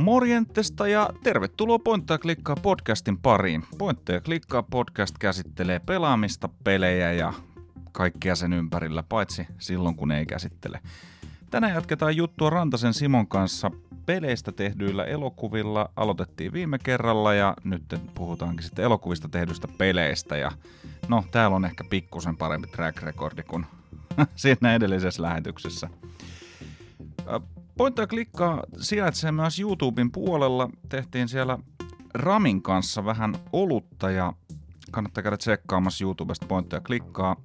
Morjentesta ja tervetuloa Pointteja klikkaa podcastin pariin. Pointteja klikkaa podcast käsittelee pelaamista, pelejä ja kaikkea sen ympärillä, paitsi silloin kun ei käsittele. Tänään jatketaan juttua Rantasen Simon kanssa peleistä tehdyillä elokuvilla. Aloitettiin viime kerralla ja nyt puhutaankin sitten elokuvista tehdyistä peleistä. Ja no, täällä on ehkä pikkusen parempi track recordi kuin siinä edellisessä lähetyksessä. Pointteja klikkaa sijaitsee myös YouTuben puolella. Tehtiin siellä Ramin kanssa vähän olutta ja kannattaa käydä tsekkaamassa YouTubesta pointteja klikkaa.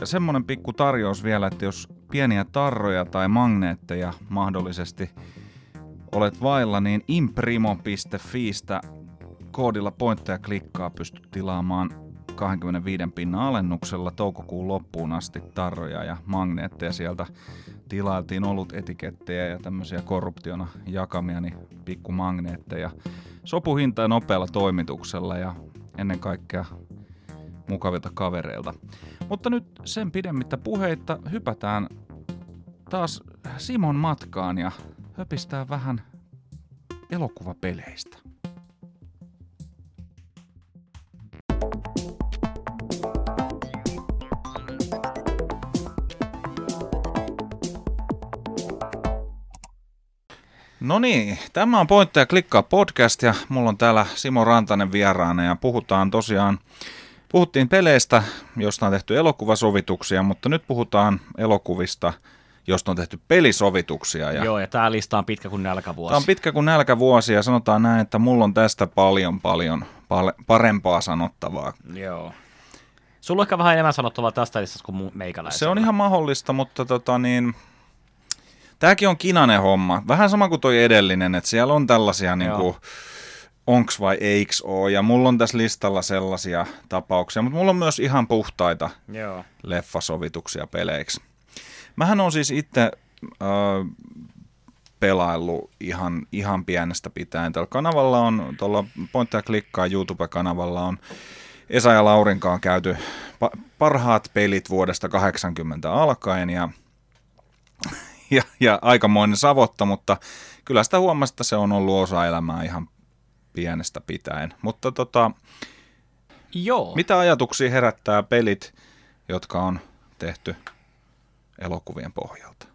Ja semmonen pikku tarjous vielä, että jos pieniä tarroja tai magneetteja mahdollisesti olet vailla, niin imprimo.fiistä koodilla pointteja klikkaa pystyt tilaamaan 25 pinnan alennuksella toukokuun loppuun asti tarroja ja magneetteja sieltä tilailtiin ollut etikettejä ja tämmöisiä korruptiona jakamia niin pikkumagneetteja sopuhinta ja nopealla toimituksella ja ennen kaikkea mukavilta kavereilta. Mutta nyt sen pidemmittä puheitta hypätään taas Simon matkaan ja höpistään vähän elokuvapeleistä. No niin, tämä on Pointteja klikkaa podcast ja mulla on täällä Simo Rantanen vieraana ja puhutaan tosiaan, puhuttiin peleistä, josta on tehty elokuvasovituksia, mutta nyt puhutaan elokuvista, josta on tehty pelisovituksia. Ja Joo, ja tämä lista on pitkä kuin nälkävuosi. Tämä on pitkä kuin nälkävuosi ja sanotaan näin, että mulla on tästä paljon paljon parempaa sanottavaa. Joo. Sulla on ehkä vähän enemmän sanottavaa tästä listasta kuin meikäläisellä. Se on ihan mahdollista, mutta tota niin, Tämäkin on kinanen homma. Vähän sama kuin toi edellinen, että siellä on tällaisia niin kuin, onks vai eiks oo. Ja mulla on tässä listalla sellaisia tapauksia, mutta mulla on myös ihan puhtaita Joo. leffasovituksia peleiksi. Mähän on siis itse äh, pelaillut ihan, ihan pienestä pitäen. Tällä kanavalla on, tuolla Pointtia klikkaa YouTube-kanavalla on Esa ja Laurinkaan käyty parhaat pelit vuodesta 80 alkaen ja ja, ja aikamoinen savotta, mutta kyllä sitä huomasi, että se on ollut osa elämää ihan pienestä pitäen. Mutta tota, Joo. mitä ajatuksia herättää pelit, jotka on tehty elokuvien pohjalta?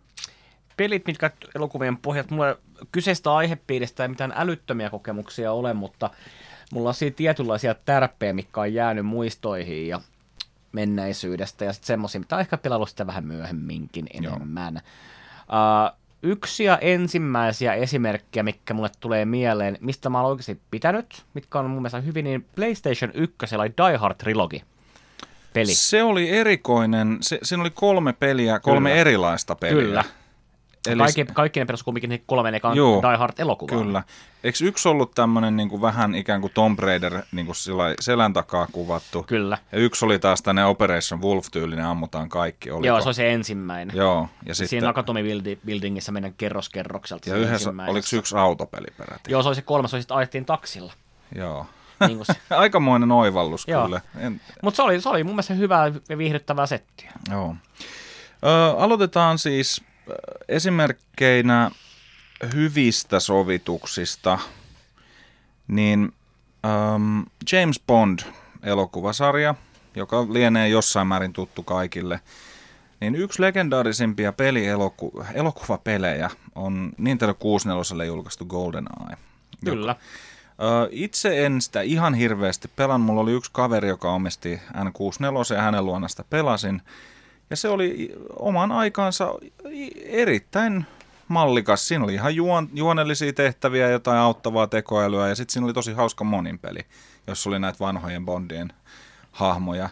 Pelit, mitkä elokuvien pohjalta, mulla kyseistä aihepiiristä ei mitään älyttömiä kokemuksia ole, mutta mulla on siinä tietynlaisia tärppejä, mitkä on jäänyt muistoihin ja menneisyydestä ja sitten semmoisia, mitä on ehkä pelannut sitä vähän myöhemminkin enemmän. Joo. Uh, yksi ja ensimmäisiä esimerkkejä, mikä mulle tulee mieleen, mistä mä oon oikeasti pitänyt, mitkä on mun mielestä hyvin, niin PlayStation 1 oli Die Hard Trilogy. Peli. Se oli erikoinen. Se, siinä oli kolme peliä, kolme Kyllä. erilaista peliä. Kyllä. Eli... Kaikki, kaikki ne perustu kumminkin kolmen ekan Juu, Die Hard elokuvaan. Kyllä. Eikö yksi ollut tämmöinen niin kuin vähän ikään kuin Tomb Raider niin kuin selän takaa kuvattu? Kyllä. Ja yksi oli taas tänne Operation Wolf-tyylinen, ammutaan kaikki. Oliko? Joo, se oli se ensimmäinen. Joo. Ja sitten... Siinä Akatomi Buildingissa menen kerroskerrokselta. Ja yhdessä, oliko yksi autopeli peräti? Joo, se oli se kolmas, se ajettiin taksilla. Joo. Niin se. Aikamoinen oivallus Joo. kyllä. En... Mutta se oli, se oli mun mielestä hyvää ja viihdyttävää settiä. Joo. Ö, aloitetaan siis esimerkkeinä hyvistä sovituksista, niin um, James Bond elokuvasarja, joka lienee jossain määrin tuttu kaikille, niin yksi legendaarisimpia pelieloku- elokuvapelejä on Nintendo 64 julkaistu GoldenEye. Kyllä. Joka, uh, itse en sitä ihan hirveästi pelan. Mulla oli yksi kaveri, joka omisti N64 ja hänen luonasta pelasin. Ja se oli oman aikansa erittäin mallikas. Siinä oli ihan juon, juonellisia tehtäviä, jotain auttavaa tekoälyä ja sitten siinä oli tosi hauska moninpeli, jossa oli näitä vanhojen Bondien hahmoja.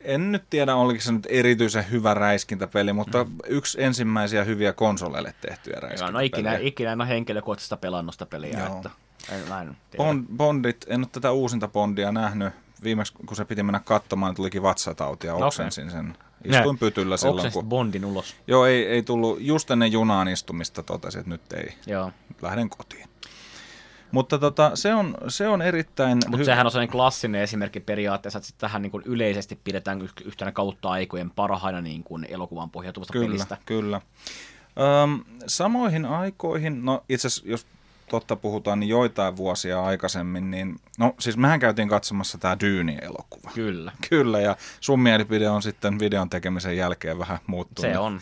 En nyt tiedä, oliko se nyt erityisen hyvä räiskintäpeli, mutta mm. yksi ensimmäisiä hyviä konsoleille tehtyjä räiskintäpelejä. no ikinä, ikinä en ole henkilökohtaisesta pelannosta peliä. Joo. Että, en, en Bond, Bondit, en ole tätä uusinta Bondia nähnyt. Viimeksi kun se piti mennä katsomaan, niin tulikin vatsatauti ja oksensin okay. sen Istuin pytyllä silloin, kun... Bondin ulos. Joo, ei, ei tullut, just ennen junaan istumista totesin, että nyt ei. Joo. Lähden kotiin. Mutta tota, se, on, se on erittäin... Mutta hy- sehän on sellainen klassinen esimerkki periaatteessa, että tähän niin kuin yleisesti pidetään yhtenä kautta aikojen parhaina niin kuin elokuvan pohjautuvasta kyllä, pelistä. Kyllä, Öm, samoihin aikoihin, no itse asiassa jos totta puhutaan, niin joitain vuosia aikaisemmin, niin no siis mehän käytiin katsomassa tämä Dyyni-elokuva. Kyllä. Kyllä, ja sun mielipide on sitten videon tekemisen jälkeen vähän muuttunut. Se on.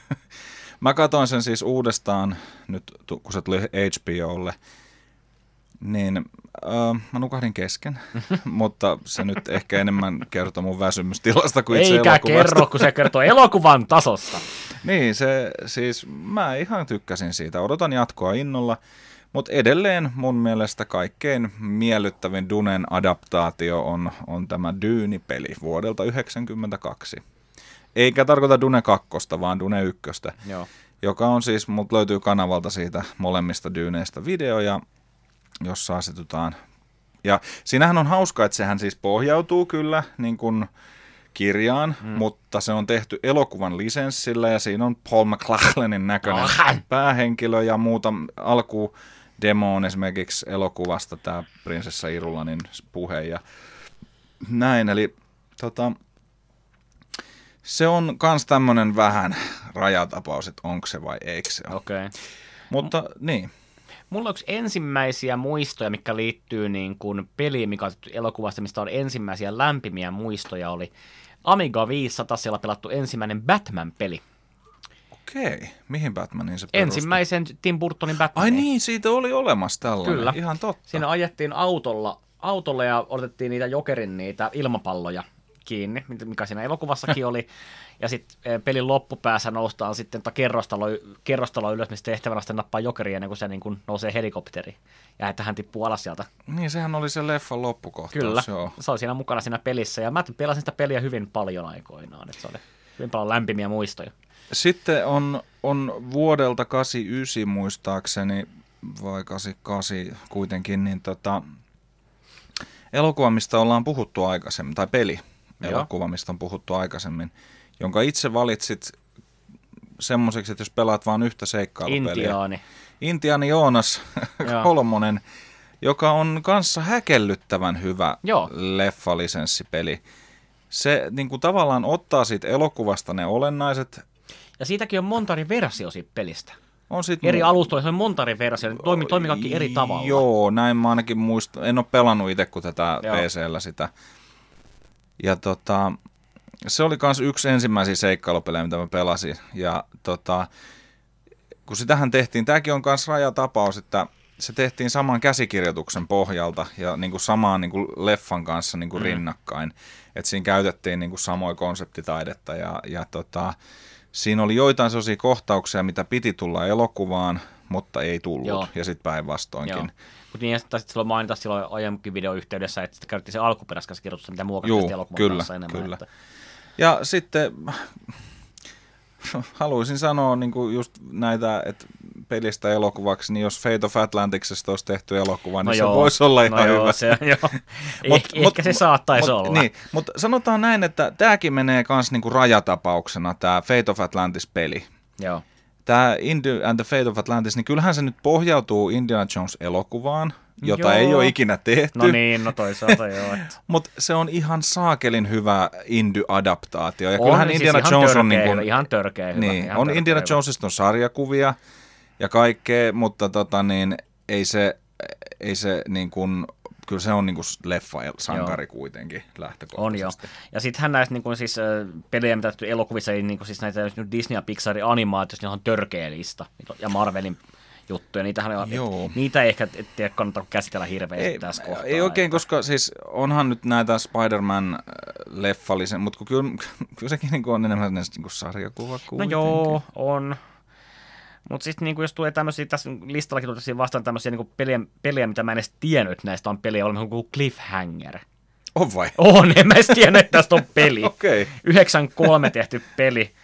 Mä katsoin sen siis uudestaan, nyt kun se tuli HBOlle, niin äh, mä nukahdin kesken, mutta se nyt ehkä enemmän kertoo mun väsymystilasta kuin itse Eikä elokuvasta. kerro, kun se kertoo elokuvan tasosta. Niin, se siis, mä ihan tykkäsin siitä. Odotan jatkoa innolla, mutta edelleen mun mielestä kaikkein miellyttävin Dunen adaptaatio on, on tämä Dyyni-peli vuodelta 1992. Eikä tarkoita Dune 2, vaan Dune 1, Joo. joka on siis, mut löytyy kanavalta siitä molemmista Dyneistä videoja, jossa asetutaan. Ja siinähän on hauska, että sehän siis pohjautuu kyllä niin kuin kirjaan, hmm. mutta se on tehty elokuvan lisenssillä ja siinä on Paul McLachlanin näköinen Ah. päähenkilö ja muuta alku demo on esimerkiksi elokuvasta tämä Prinsessa Irulanin puhe ja näin, eli tota, se on kans tämmönen vähän rajatapaus, että onko se vai eikö se ole. Okei. Okay. Mutta niin, Mulla on yksi ensimmäisiä muistoja, mikä liittyy niin kuin peliin, mikä on elokuvasta, mistä on ensimmäisiä lämpimiä muistoja, oli Amiga 500 siellä pelattu ensimmäinen Batman-peli. okei. Mihin Batmanin se perustuu? Ensimmäisen Tim Burtonin Batman. Ai niin, siitä oli olemassa tällainen. Kyllä. Ihan totta. Siinä ajettiin autolla, autolla ja otettiin niitä Jokerin niitä ilmapalloja kiinni, mikä siinä elokuvassakin oli. Ja sitten pelin loppupäässä noustaan sitten tota kerrostalo, kerrostalo ylös, missä tehtävänä sitten nappaa Jokeri ennen kuin se niin kuin nousee helikopteri. Ja että hän tippuu alas sieltä. Niin, sehän oli se leffan loppukohtaus. Kyllä, Joo. se oli siinä mukana siinä pelissä. Ja mä pelasin sitä peliä hyvin paljon aikoinaan. Että se oli hyvin paljon lämpimiä muistoja. Sitten on, on vuodelta 89 muistaakseni, vai 88 kuitenkin, niin tota, elokuva, mistä ollaan puhuttu aikaisemmin, tai peli, elokuva, mistä on puhuttu aikaisemmin, jonka itse valitsit semmoiseksi, että jos pelaat vain yhtä seikkailupeliä. Intiaani. Intiani Joonas Joo. kolmonen, joka on kanssa häkellyttävän hyvä Joo. leffalisenssipeli. Se niin kuin tavallaan ottaa siitä elokuvasta ne olennaiset. Ja siitäkin on monta eri versio siitä pelistä. On sit Eri mu- alustoilla se on monta eri versio. Ne toimii, toimii kaikki eri tavalla. Joo, näin mä ainakin muistan. En ole pelannut itse kuin tätä Joo. PCllä sitä. Ja tota, se oli myös yksi ensimmäisiä seikkailupelejä, mitä mä pelasin. Ja tota, kun sitähän tehtiin, tämäkin on myös rajatapaus, että se tehtiin saman käsikirjoituksen pohjalta ja niin kuin samaan niin kuin leffan kanssa niin kuin mm. rinnakkain. Että siinä käytettiin niin kuin samoja konseptitaidetta ja, ja tota, siinä oli joitain sellaisia kohtauksia, mitä piti tulla elokuvaan, mutta ei tullut. Joo. Ja sitten päinvastoinkin. Mutta niin, sitten silloin mainita silloin aiemminkin videoyhteydessä, että sitten käytettiin se alkuperäiskäsikirjoitus, mitä muokattiin elokuvan kyllä, kanssa enemmän. kyllä. Että, Ja sitten haluaisin sanoa niin kuin just näitä, että pelistä elokuvaksi, niin jos Fate of Atlanticsesta olisi tehty elokuva, niin No se joo. voisi olla ihan no hyvä. Joo, se, joo. Mut- eh, mut- ehkä se saattaisi mut, olla. Niin, mutta sanotaan näin, että tämäkin menee myös niinku rajatapauksena, tämä Fate of Atlantis-peli. Joo. Tämä Indy and the Fate of Atlantis, niin kyllähän se nyt pohjautuu Indiana Jones-elokuvaan, jota Joo. ei ole ikinä tehty. No niin, no toisaalta joo. Että. Mutta se on ihan saakelin hyvä Indy-adaptaatio. Ja On, kyllähän siis Indiana ihan Jones törkeä on niin kuin, ihan törkeä hyvä. niin, ihan on törkeä Indiana hyvä. Jonesista on sarjakuvia ja kaikkea, mutta tota niin, ei se, ei se niin kuin, kyllä se on niin kuin leffa sankari kuitenkin On lähtökohtaisesti. joo. Ja sittenhän näistä niin kuin, siis, pelejä, mitä elokuvissa, ei niin kuin, siis näitä Disney ja Pixarin animaatioista, niin on törkeä lista. Ja Marvelin juttuja. Niitähän et, niitä ei ehkä et, et, kannata käsitellä hirveästi Ei, tässä kohtaa. ei oikein, että- koska siis onhan nyt näitä Spider-Man-leffallisen, mutta kyllä, kyllä sekin niin kuin on enemmän niin kuin sarjakuva No kuitenkin. joo, on. Mutta sitten niinku, jos tulee tämmöisiä, tässä listallakin tulee vastaan tämmöisiä niinku peliä, peliä, mitä mä en edes tiennyt, että näistä on peliä, on kuin Cliffhanger. On vai? On, en mä edes tiennyt, että tästä on peli. Okei, okay. 93 tehty peli.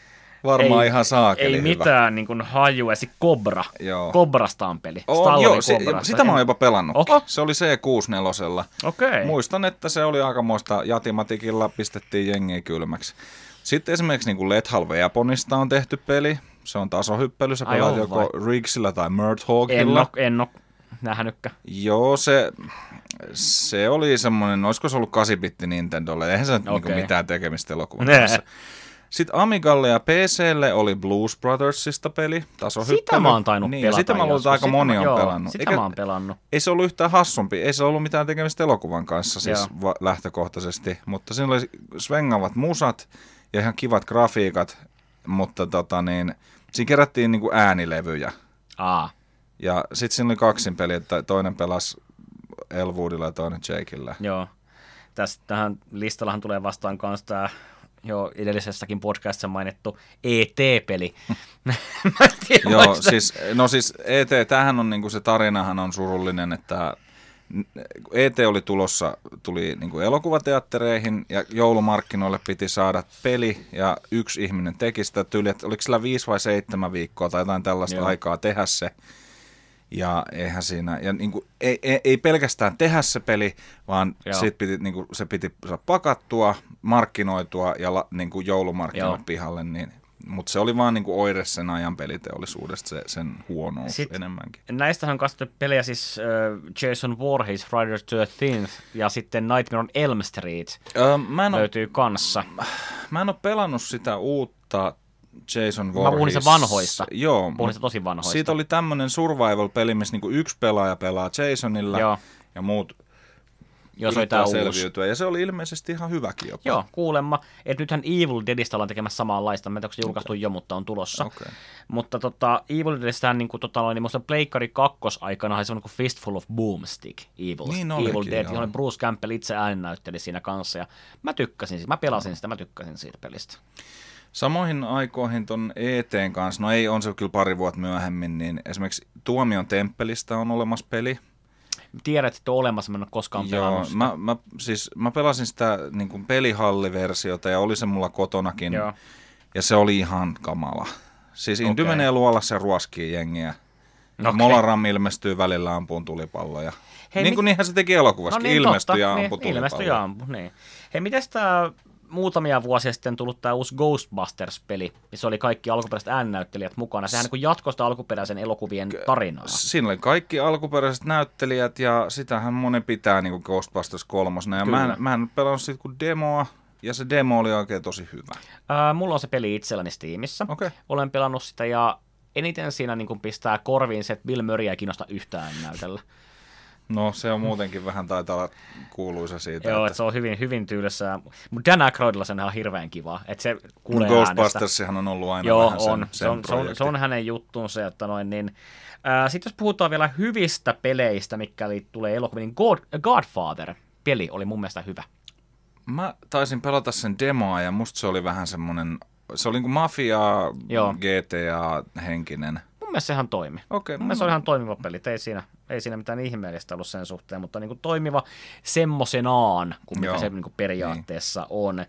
Varmaan ei, ihan saakeli Ei hyvä. mitään niin kuin hajua. Se Cobra. Joo. Cobrasta on peli. On, joo, se, sitä mä oon jopa pelannut. Oho. Se oli C64. Okei. Muistan, että se oli aikamoista jatimatikilla, pistettiin jengiä kylmäksi. Sitten esimerkiksi niin kuin Lethal Weaponista on tehty peli. Se on tasohyppely, sä pelaat joko vai? Riggsillä tai En oo, en oo nähnytkään. Joo, se, se oli semmoinen, olisiko se ollut 8-bitti Nintendolle, eihän se okay. Niinku mitään tekemistä elokuvan kanssa. Sitten Amigalle ja PClle oli Blues Brothersista peli, tasohyppely. Sitä mä oon tainnut niin, pelata sitä mä luulen, aika moni on joo, pelannut. Sitä mä oon pelannut. ei se ollut yhtään hassumpi, ei se ollut mitään tekemistä elokuvan kanssa siis va- lähtökohtaisesti, mutta siinä oli svengavat musat ja ihan kivat grafiikat, mutta tota niin, siinä kerättiin niinku äänilevyjä. Aa, Ja sitten siinä oli kaksin peli, että toinen pelasi Elwoodilla ja toinen Jakeillä. joo. Tästä tähän listallahan tulee vastaan kanssa tämä jo edellisessäkin podcastissa mainittu ET-peli. Joo, siis, no siis ET, tämähän on niinku se tarinahan on surullinen, että ET oli tulossa, tuli niinku elokuvateattereihin ja joulumarkkinoille piti saada peli ja yksi ihminen teki sitä tyyliä, että oliko sillä viisi vai seitsemän viikkoa tai jotain tällaista. Joo. aikaa tehdä se. Ja eihän siinä, ja niinku, ei, ei, ei pelkästään tehdä se peli, vaan Joo. sit piti, niinku, se piti saada pakattua, markkinoitua ja la, niinku joulumarkkinoille Joo. pihalle, niin mutta se oli vaan niinku oire sen ajan peliteollisuudesta, se, sen huonous Sit- enemmänkin. Näistähän on kasvattu pelejä siis äh, Jason Voorhees, Friday the 13th ja sitten Nightmare on Elm Street Öö, mä, en oo, löytyy kanssa. mä en ole pelannut sitä uutta Jason Mä puhun Voorhees. niistä vanhoista. Joo, Puhun niistä tosi vanhoista. siitä oli tämmöinen survival-peli, missä niinku yksi pelaaja pelaa Jasonilla Joo, ja muut jos oli tää uusi. selviytyä. Ja se oli ilmeisesti ihan hyväkin jopa. Joo, kuulemma. Että nythän Evil Deadistä ollaan tekemässä samanlaista. Mä en tiedä, julkaistu jo, mutta on tulossa. Okei. Mutta tota, Evil Deadistähän niin kuin, tota, niin musta Pleikkari kakkosaikana se on niin kuin Fistful of Boomstick Evil, Niin Evil olikin, Dead, joo. johon Bruce Campbell itse ääni näytteli siinä kanssa. Ja mä tykkäsin siitä, mä pelasin sitä, mä tykkäsin siitä pelistä. Samoihin aikoihin ton ETn kanssa, no ei on se kyllä pari vuotta myöhemmin, niin esimerkiksi Tuomion temppelistä on olemassa peli. Tiedät, että on olemassa, mä en ole koskaan Joo, pelannut sitä. mä, mä, siis, mä pelasin sitä niin kuin pelihalliversiota ja oli se mulla kotonakin. Joo. Ja se oli ihan kamala. Siis Indy Okei. menee luolassa ja ruoskii jengiä. Okei. Okay. Molaram ilmestyy välillä ampuun tulipalloja. Hei, niin mit- kuin niinhän se teki elokuvassa. No niin, ilmestyi ja ampui niin, ilmestyi ja tulipalloja. ampui, niin. Hei, mites tää muutamia vuosia sitten tullut tämä uusi Ghostbusters-peli, missä oli kaikki alkuperäiset ääninäyttelijät mukana. Sehän niin jatkosta alkuperäisen elokuvien tarinaa. Siinä oli kaikki alkuperäiset näyttelijät ja sitähän moni pitää niin kuin Ghostbusters kolmosena. Ja mä Kyllä. en, mä en pelannut siitä kuin demoa ja se demo oli oikein tosi hyvä. Ää, mulla on se peli itselläni Steamissa. Okay. Olen pelannut sitä ja eniten siinä niin pistää korviin se, että Bill Murray ei kiinnosta yhtään näytellä. No se on muutenkin vähän taitaa olla kuuluisa siitä. Joo, että se on hyvin, hyvin tylsää. Mutta Dan Aykroydilla se on ihan hirveän kiva, että se kuulee äänestä. Ghostbustersihan on ollut aina Joo, vähän sen, on. sen se, on, se, on, se on hänen juttuunsa. Että noin, niin, ää, sitten jos puhutaan vielä hyvistä peleistä, mikä tulee elokuviin, niin God, Godfather-peli oli mun mielestä hyvä. Mä taisin pelata sen demoa ja musta se oli vähän semmonen, se oli niinku mafia, Joo. GTA-henkinen. Mielestä sehän toimi. Okei, Mun mielestä se oli ihan toimiva peli, ei siinä, ei siinä mitään ihmeellistä ollut sen suhteen, mutta niin kuin toimiva semmosenaan, kuin mikä Joo. se niin kuin periaatteessa niin. on.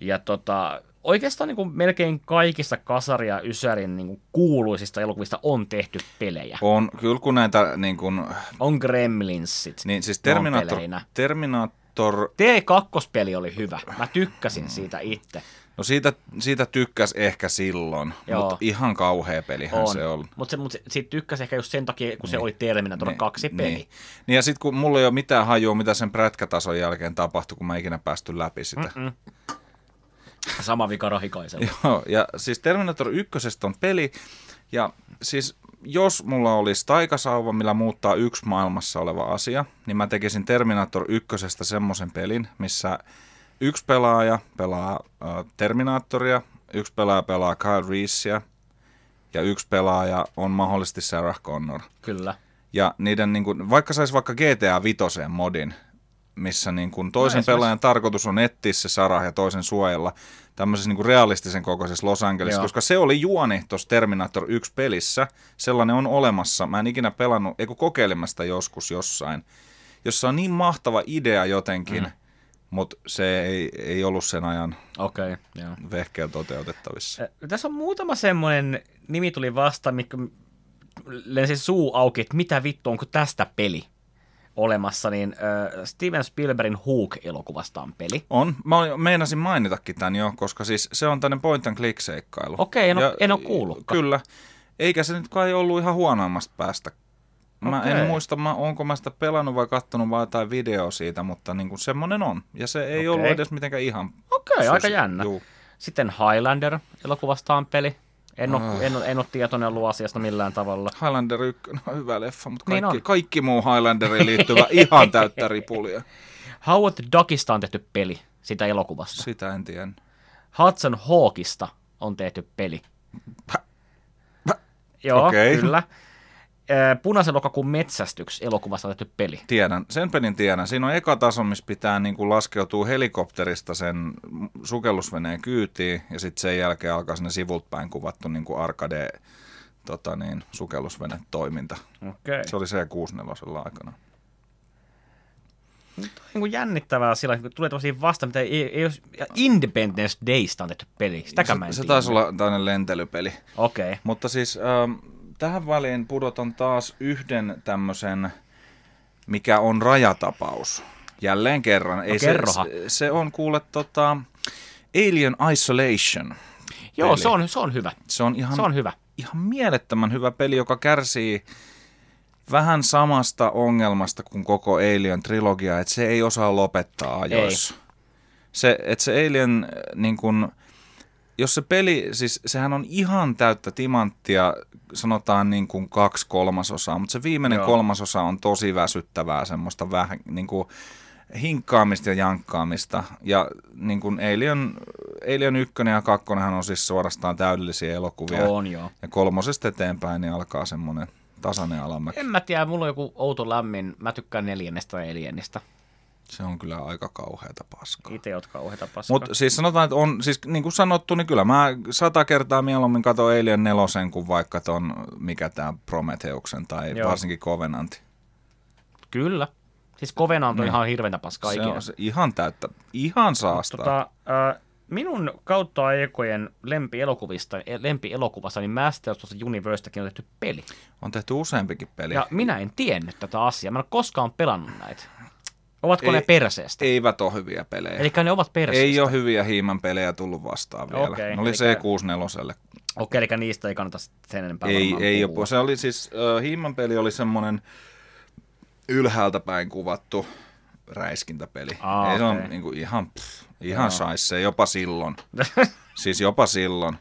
Ja tota, oikeastaan niin kuin melkein kaikista Kasari ja Ysärin niin kuin kuuluisista elokuvista on tehty pelejä. On, kyllä kun näitä niin kun, On Gremlinsit. niin siis Terminator, peleinä. Terminator, T2-peli oli hyvä. Mä tykkäsin siitä itse. No siitä, siitä tykkäs ehkä silloin, Joo. mutta ihan kauhea pelihän On. se on. Mutta se, mut se, siitä tykkäsin ehkä just sen takia, kun se Niin. oli Terminator Niin, 2 peli. Niin. niin ja sitten kun mulla ei ole mitään hajua, mitä sen prätkätason jälkeen tapahtui, kun mä ikinä päästy läpi sitä. Mm. Sama vika rahikaisella. Joo, ja siis Terminator 1 on peli, ja siis jos mulla olisi taikasauva, millä muuttaa yksi maailmassa oleva asia, niin mä tekisin Terminator 1 semmoisen pelin, missä yksi pelaaja pelaa äh, Terminatoria, yksi pelaaja pelaa Kyle Reeseä, ja yksi pelaaja on mahdollisesti Sarah Connor. Kyllä. Ja niiden, niin kuin, vaikka saisi vaikka GTA 5 modin, missä niin kuin toisen No, pelaajan tarkoitus on etsiä se Sarah ja toisen suojella tämmöisessä niin kuin realistisen kokoisessa Los Angelesissa, Joo. koska se oli juoni tuossa Terminator 1 pelissä. Sellainen on olemassa. Mä en ikinä pelannut, eikö kokeilemasta joskus jossain, jossa on niin mahtava idea jotenkin, mm. Mutta se ei, ei ollut sen ajan okay, joo. vehkeä toteutettavissa. Tässä on muutama semmoinen nimi tuli vastaan, mikä lensi suu auki, että mitä vittu, onko tästä peli olemassa, niin äh, Steven Spielbergin Hook-elokuvasta on peli. On. Mä meinasin mainitakin tämän jo, koska siis se on tämmöinen point and click seikkailu. Okei, en oo- en oo kuullutkaan. Kyllä. Eikä se nyt kai ollut ihan huonoimmasta päästä. Mä Okei. en muista, mä, onko mä sitä pelannut vai kattonut vai jotain videoa siitä, mutta niin kuin semmonen on. Ja se ei Okei. ollut edes mitenkään ihan... Okei, sus- aika jännä. Juu. Sitten Highlander elokuvasta on peli. En ole, Ah. en, en ole tietoinen ollut asiasta millään tavalla. Highlander 1 on hyvä leffa, mutta Niin kaikki, on. kaikki muu Highlanderiin liittyvä ihan täyttä ripulia. Howard the Duckista on tehty peli sitä elokuvasta. Sitä en tiedä. Hudson Hawkista on tehty peli. Pä- pä- Joo, Okei. kyllä. Ö, Punaisen lokakuun metsästyks elokuvasta on tehty peli. Tiedän, sen pelin tiedän. Siinä on eka taso, missä pitää niin kuin laskeutua helikopterista sen sukellusveneen kyytiin, ja sitten sen jälkeen alkaa sinne sivulta päin kuvattu niin kuin arcade tota niin, sukellusvene toiminta. Okei. Se oli C64 aikana. niin kuin jännittävää sillä, kun tulee tämmöisiä vasta, mitä ei, ei olisi, Independence Daysta on tehty peli. Sitäkään mä en se, se tiedä. taisi olla tämmöinen lentelypeli. Okei. Mutta siis ähm, tähän väliin pudotan taas yhden tämmöisen, mikä on rajatapaus. Jälleen kerran. Ei se, kerrohan. se, se on kuule tota, Alien Isolation. Joo, peli. se on, se on hyvä. Se on ihan, Se on hyvä. ihan mielettömän hyvä peli, joka kärsii vähän samasta ongelmasta kuin koko Alien-trilogia, että se ei osaa lopettaa ajoissa. Se, että se Alien, äh, niin kun, jos se peli, siis sehän on ihan täyttä timanttia, sanotaan niin kuin kaksi kolmasosaa, mutta se viimeinen Joo. Kolmasosa on tosi väsyttävää, semmoista vähän niin kuin hinkkaamista ja jankkaamista. Ja niin kuin Alien, Alien 1 ja 2 on siis suorastaan täydellisiä elokuvia. On joo. Ja kolmosesta eteenpäin niin alkaa semmoinen tasainen alamäki. En mä tiedä, mulla on joku outo lämmin. Mä tykkään neljännestä ja neljännestä. Se on kyllä aika kauheata paskaa. Itse oot kauheita paskaa. Mutta siis sanotaan, että on, siis niin kuin sanottu, niin kyllä mä sata kertaa mieluummin katon Alien nelosen kuin vaikka ton, mikä tämä Prometheuksen tai Joo. Varsinkin Covenanti. Kyllä. Siis Covenant on Niin. ihan hirveäntä paskaa Se ikinä. on se ihan täyttä, ihan saastaa. Tota, äh, minun kautta aikojen lempielokuvista, lempielokuvasta, niin Masters of the Universekin on tehty peli. On tehty useampikin peli. Ja minä en tiennyt tätä asiaa. Mä en ole koskaan pelannut näitä. Ovatko Ei- ne perseestä? Eivät ole hyviä pelejä. Eli ne ovat perseestä. ei ole hyviä hiiman pelejä tullut vastaan vielä. Okei, ne oli elikkä- C64. Okei, eli niistä ei kannata sen enempää Ei, ei puhua. ole. Se oli siis, uh, hiiman peli oli semmoinen ylhäältä päin kuvattu räiskintäpeli. Aa, ei se on okei. niinku ihan, pff, ihan Joo. shaisse, jopa silloin. siis jopa silloin.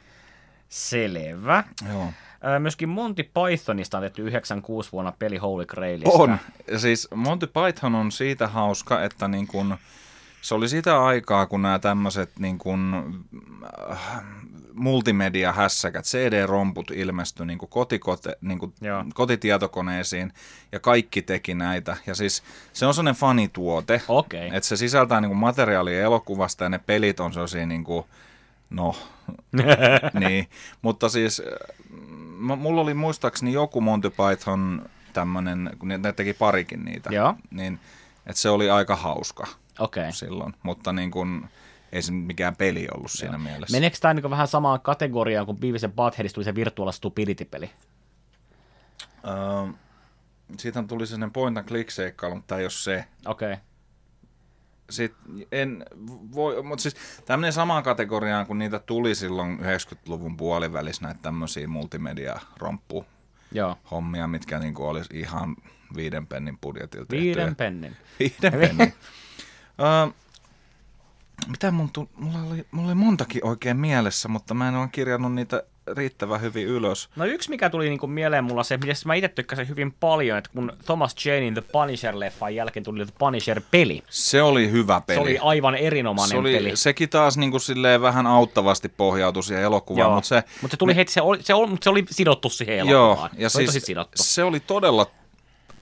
Selvä. Joo. Myöskin Monty Pythonista on tehty 96 vuonna peli Holy Grailista. On. Siis Monty Python on siitä hauska, että niin kun, se oli sitä aikaa, kun nämä tämmöiset niin kun, äh, multimedia-hässäkät, CD-romput ilmestyi niin kotikote, niin Joo. kotitietokoneisiin ja kaikki teki näitä. Ja siis se on sellainen fanituote, Okei. että se sisältää niin materiaalia elokuvasta ja ne pelit on sellaisia niin kuin, no, niin. Mutta siis äh, mulla oli muistaakseni joku Monty Python tämmönen, kun ne, teki parikin niitä, Joo. niin että se oli aika hauska Okei. silloin, mutta niin kuin, ei se mikään peli ollut siinä mielessä. Meneekö tämä niin vähän samaan kategoriaan kuin Beavis and Buttheadista tuli se Virtual Stupidity-peli? Öö, siitä tuli sellainen point and click seikkailu, mutta tämä ei ole se. Okei. Sitten en voi, mutta siis tämmöinen samaan kategoriaan, kun niitä tuli silloin 90-luvun puolivälissä näitä tämmöisiä multimedia-romppu Joo. hommia, mitkä niinku olisi ihan viiden pennin budjetilta Viiden tehtyjä. pennin. Viiden pennin. Öö, mitä mun tu- mulla, oli, mulla oli montakin oikein mielessä, mutta mä en ole kirjannut niitä riittävän hyvin ylös. No yksi, mikä tuli niinku mieleen mulla se, mistä mä itse tykkäsin hyvin paljon, että kun Thomas Janein The Punisher-leffan jälkeen tuli The Punisher-peli. Se oli hyvä peli. Se oli aivan erinomainen se oli, peli. Sekin taas niin silleen vähän auttavasti pohjautui siihen elokuvaan, Joo. mutta se, Mutta se tuli heti, se oli, se, oli, se oli sidottu siihen joo, elokuvaan. ja se oli siis tosi sidottu. se oli todella,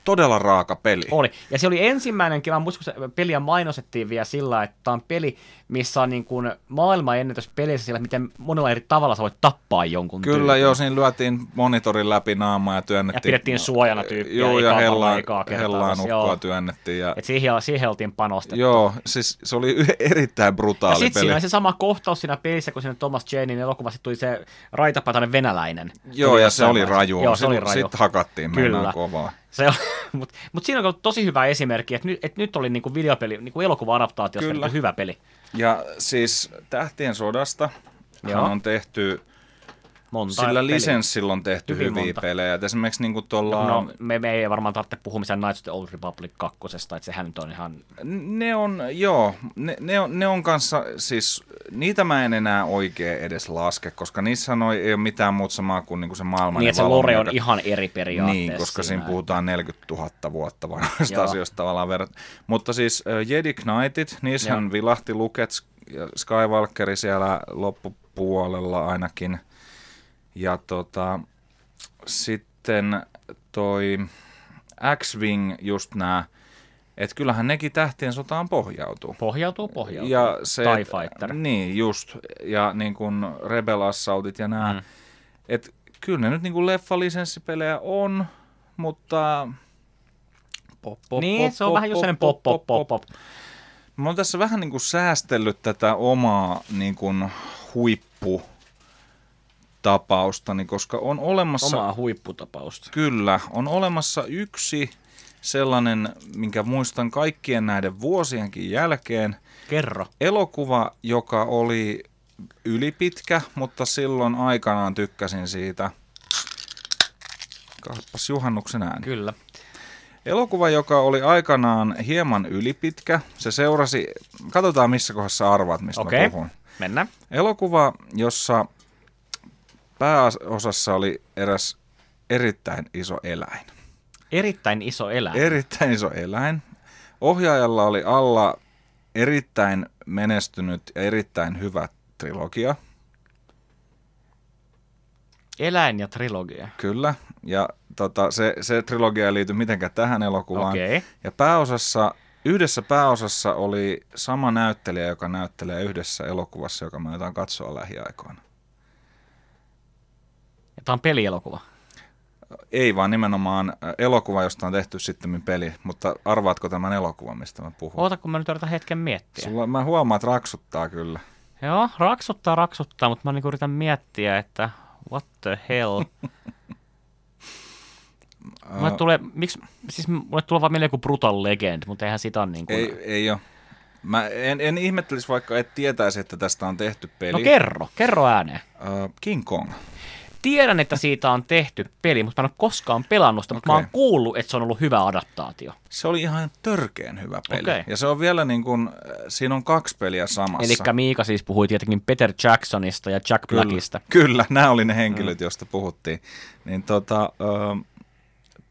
todella raaka peli. Oli. Ja se oli ensimmäinen, mä muistan, kun peliä mainosettiin vielä sillä, että tämä on peli, missä on niin kuin maailmanennätys pelissä sillä, miten monella eri tavalla sä voit tappaa jonkun Kyllä, tyypin. joo, siinä lyötiin monitorin läpi naamaa ja Ja työnnettiin. pidettiin suojana tyyppiä Joo, ja hellaan, hellaan ukkoa joo. työnnettiin. Ja, Et siihen, siihen oltiin panostettu. joo, siis se oli erittäin Ja brutaali sitten peli. siinä se sama kohtaus siinä pelissä, kun siinä Thomas Janein elokuvassa tuli se raitapatainen venäläinen. Joo, ja se oli raju. Joo, se oli raju. Sitten hakattiin meinaan kovaa. Se on, mutta mut siinä on tosi hyvä esimerkki, että nyt, että nyt oli niinku videopeli, niinku elokuva-adaptaatiosta Kyllä. niinku hyvä peli. Ja siis Tähtien sodasta Joo. on tehty, Monta sillä peliä. lisenssillä on tehty Hyvin hyviä monta. pelejä. Et esimerkiksi niin tuolla, No, me, me ei varmaan tarvitse puhua missään Knights of the Old Republic kakkosesta, että sehän nyt on ihan... ne on, joo, ne, ne, on, ne on kanssa siis niitä mä en enää oikein edes laske, koska niissä on, ei ole mitään muuta samaa kuin, niin kuin se maailman. Niin, se lore on ihan eri periaatteessa. Niin, koska siinä, siinä puhutaan 40 000 vuotta vanhoista asioista tavallaan verrat. Mutta siis uh, Jedi Knightit, niissähän Joo. vilahti Luket Skywalkeri siellä loppupuolella ainakin. Ja tota, sitten toi X-Wing, just nämä että kyllähän nekin tähtien sotaan pohjautuu. Pohjautuu, pohjautuu. Ja se, TIE Fighter. Niin, just. Ja niin kuin Rebel Assaultit ja nämä. Mm. Että kyllä ne nyt niin kuin leffalisenssipelejä on, mutta... Pop, pop, niin, pop, se on pop, vähän just sellainen pop, pop, pop, pop. Mä oon tässä vähän niin kuin säästellyt tätä omaa niin kuin huippu tapaustani, koska on olemassa... Omaa huipputapausta. Kyllä, on olemassa yksi sellainen, minkä muistan kaikkien näiden vuosienkin jälkeen. Kerro. Elokuva, joka oli ylipitkä, mutta silloin aikanaan tykkäsin siitä. Kappas juhannuksen ääni. Kyllä. Elokuva, joka oli aikanaan hieman ylipitkä. Se seurasi, katsotaan missä kohdassa arvaat, mistä okay. mä puhun. mennään. Elokuva, jossa pääosassa oli eräs erittäin iso eläin. Erittäin iso eläin. Erittäin iso eläin. Ohjaajalla oli alla erittäin menestynyt ja erittäin hyvä trilogia. Eläin ja trilogia. Kyllä, ja tota, se, se trilogia ei liity mitenkään tähän elokuvaan. Okay. Ja pääosassa, yhdessä pääosassa oli sama näyttelijä, joka näyttelee yhdessä elokuvassa, joka me jotain katsoa lähiaikoina. Tämä on pelielokuva. Ei vaan nimenomaan äh, elokuva, josta on tehty sitten peli, mutta arvaatko tämän elokuvan, mistä mä puhun? Oota, kun mä nyt yritän hetken miettiä. Sulla, mä huomaan, että raksuttaa kyllä. Joo, raksuttaa, raksuttaa, mutta mä niin yritän miettiä, että what the hell. mulle tulee, miksi, siis mulle tulee vaan mieleen joku Brutal Legend, mutta eihän sitä ole niin kuin... Ei, ei ole. Mä en, en ihmettelisi, vaikka et tietäisi, että tästä on tehty peli. No kerro, kerro ääneen. Uh, King Kong. Tiedän, että siitä on tehty peli, mutta mä en ole koskaan pelannut sitä, okay. mutta mä oon kuullut, että se on ollut hyvä adaptaatio. Se oli ihan törkeen hyvä peli. Okay. Ja se on vielä niin kuin, äh, siinä on kaksi peliä samassa. Eli Miika siis puhui tietenkin Peter Jacksonista ja Jack kyllä, Blackista. Kyllä, nämä oli ne henkilöt, mm. joista puhuttiin. Niin tota, äh,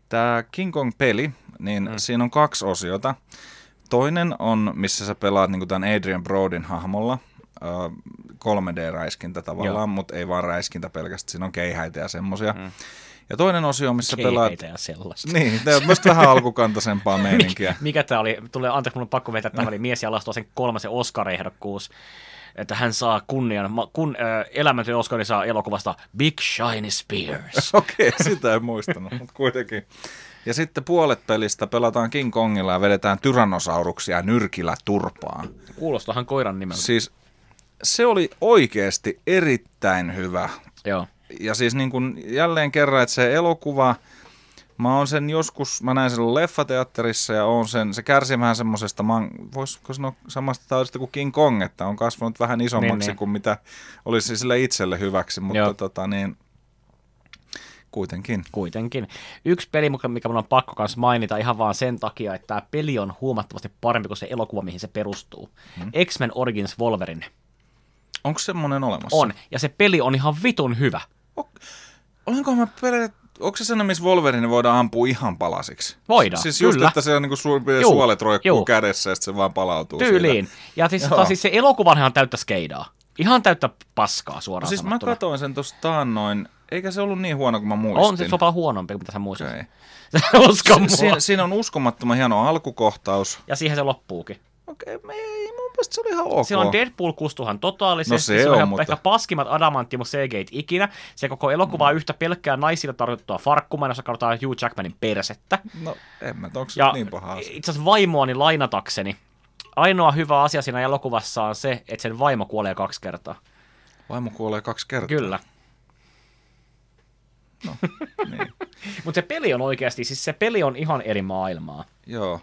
tämä King Kong-peli, niin mm. siinä on kaksi osiota. Toinen on, missä sä pelaat niin tämän Adrian Brodin hahmolla, 3D-räiskintä tavallaan, mutta ei vaan räiskintä pelkästään, siinä on keihäitä ja semmoisia. Mm. Ja toinen osio, missä Keihäitä pelaat... ja sellaista. Niin, tämä on myös vähän alkukantaisempaa meininkiä. Mik, mikä tämä oli? Tulee, anteeksi, mun on pakko vetää, että tämä oli mies ja sen kolmasen Oscar-ehdokkuus että hän saa kunnian, kun, äh, elämäntön Oscarin saa elokuvasta Big Shiny Spears. Okei, okay, sitä en muistanut, mutta kuitenkin. Ja sitten puolet pelistä pelataan King Kongilla ja vedetään tyrannosauruksia nyrkillä turpaan. Kuulostahan koiran nimeltä. Siis se oli oikeasti erittäin hyvä. Joo. Ja siis niin kuin jälleen kerran, että se elokuva, mä oon sen joskus, mä näin sen leffateatterissa ja on sen, se kärsi vähän semmoisesta, voisiko sanoa samasta taudista kuin King Kong, että on kasvanut vähän isommaksi niin, niin. kuin mitä olisi sille itselle hyväksi, mutta Joo. tota niin, Kuitenkin. Kuitenkin. Yksi peli, mikä mun on pakko kanssa mainita ihan vaan sen takia, että tämä peli on huomattavasti parempi kuin se elokuva, mihin se perustuu. Hmm. X-Men Origins Wolverine. Onko semmoinen olemassa? On, ja se peli on ihan vitun hyvä. O- Olenko mä pelannut Onko se sellainen, missä Wolverine voidaan ampua ihan palasiksi? Voidaan, Siis just, kyllä. että se on niin kuin suolet roikkuu juu. kädessä ja sitten se vaan palautuu Tyyliin. Siitä. Ja siis, tota, siis se elokuvanhan täyttä skeidaa. Ihan täyttä paskaa suoraan no Siis sanottuna. mä katsoin sen tuossa taannoin eikä se ollut niin huono kuin mä muistin. On se sopa huonompi kuin mitä sä muistat. Okay. Usko si- si- siinä on uskomattoman hieno alkukohtaus. Ja siihen se loppuukin. Okei, okay, ei, mun mielestä se oli ihan ok. Siellä on Deadpool kustuhan totaalisesti. No se, se on, on mutta... ehkä paskimmat Adamantimus cg ikinä. Se koko elokuva on mm. yhtä pelkkää naisille tarkoitettua farkkumaa, jossa katsotaan Hugh Jackmanin persettä. No, en mä, onko ja niin paha Itse asiassa vaimoani lainatakseni. Ainoa hyvä asia siinä elokuvassa on se, että sen vaimo kuolee kaksi kertaa. Vaimo kuolee kaksi kertaa? Kyllä. No, niin. Mutta se peli on oikeasti, siis se peli on ihan eri maailmaa. Joo.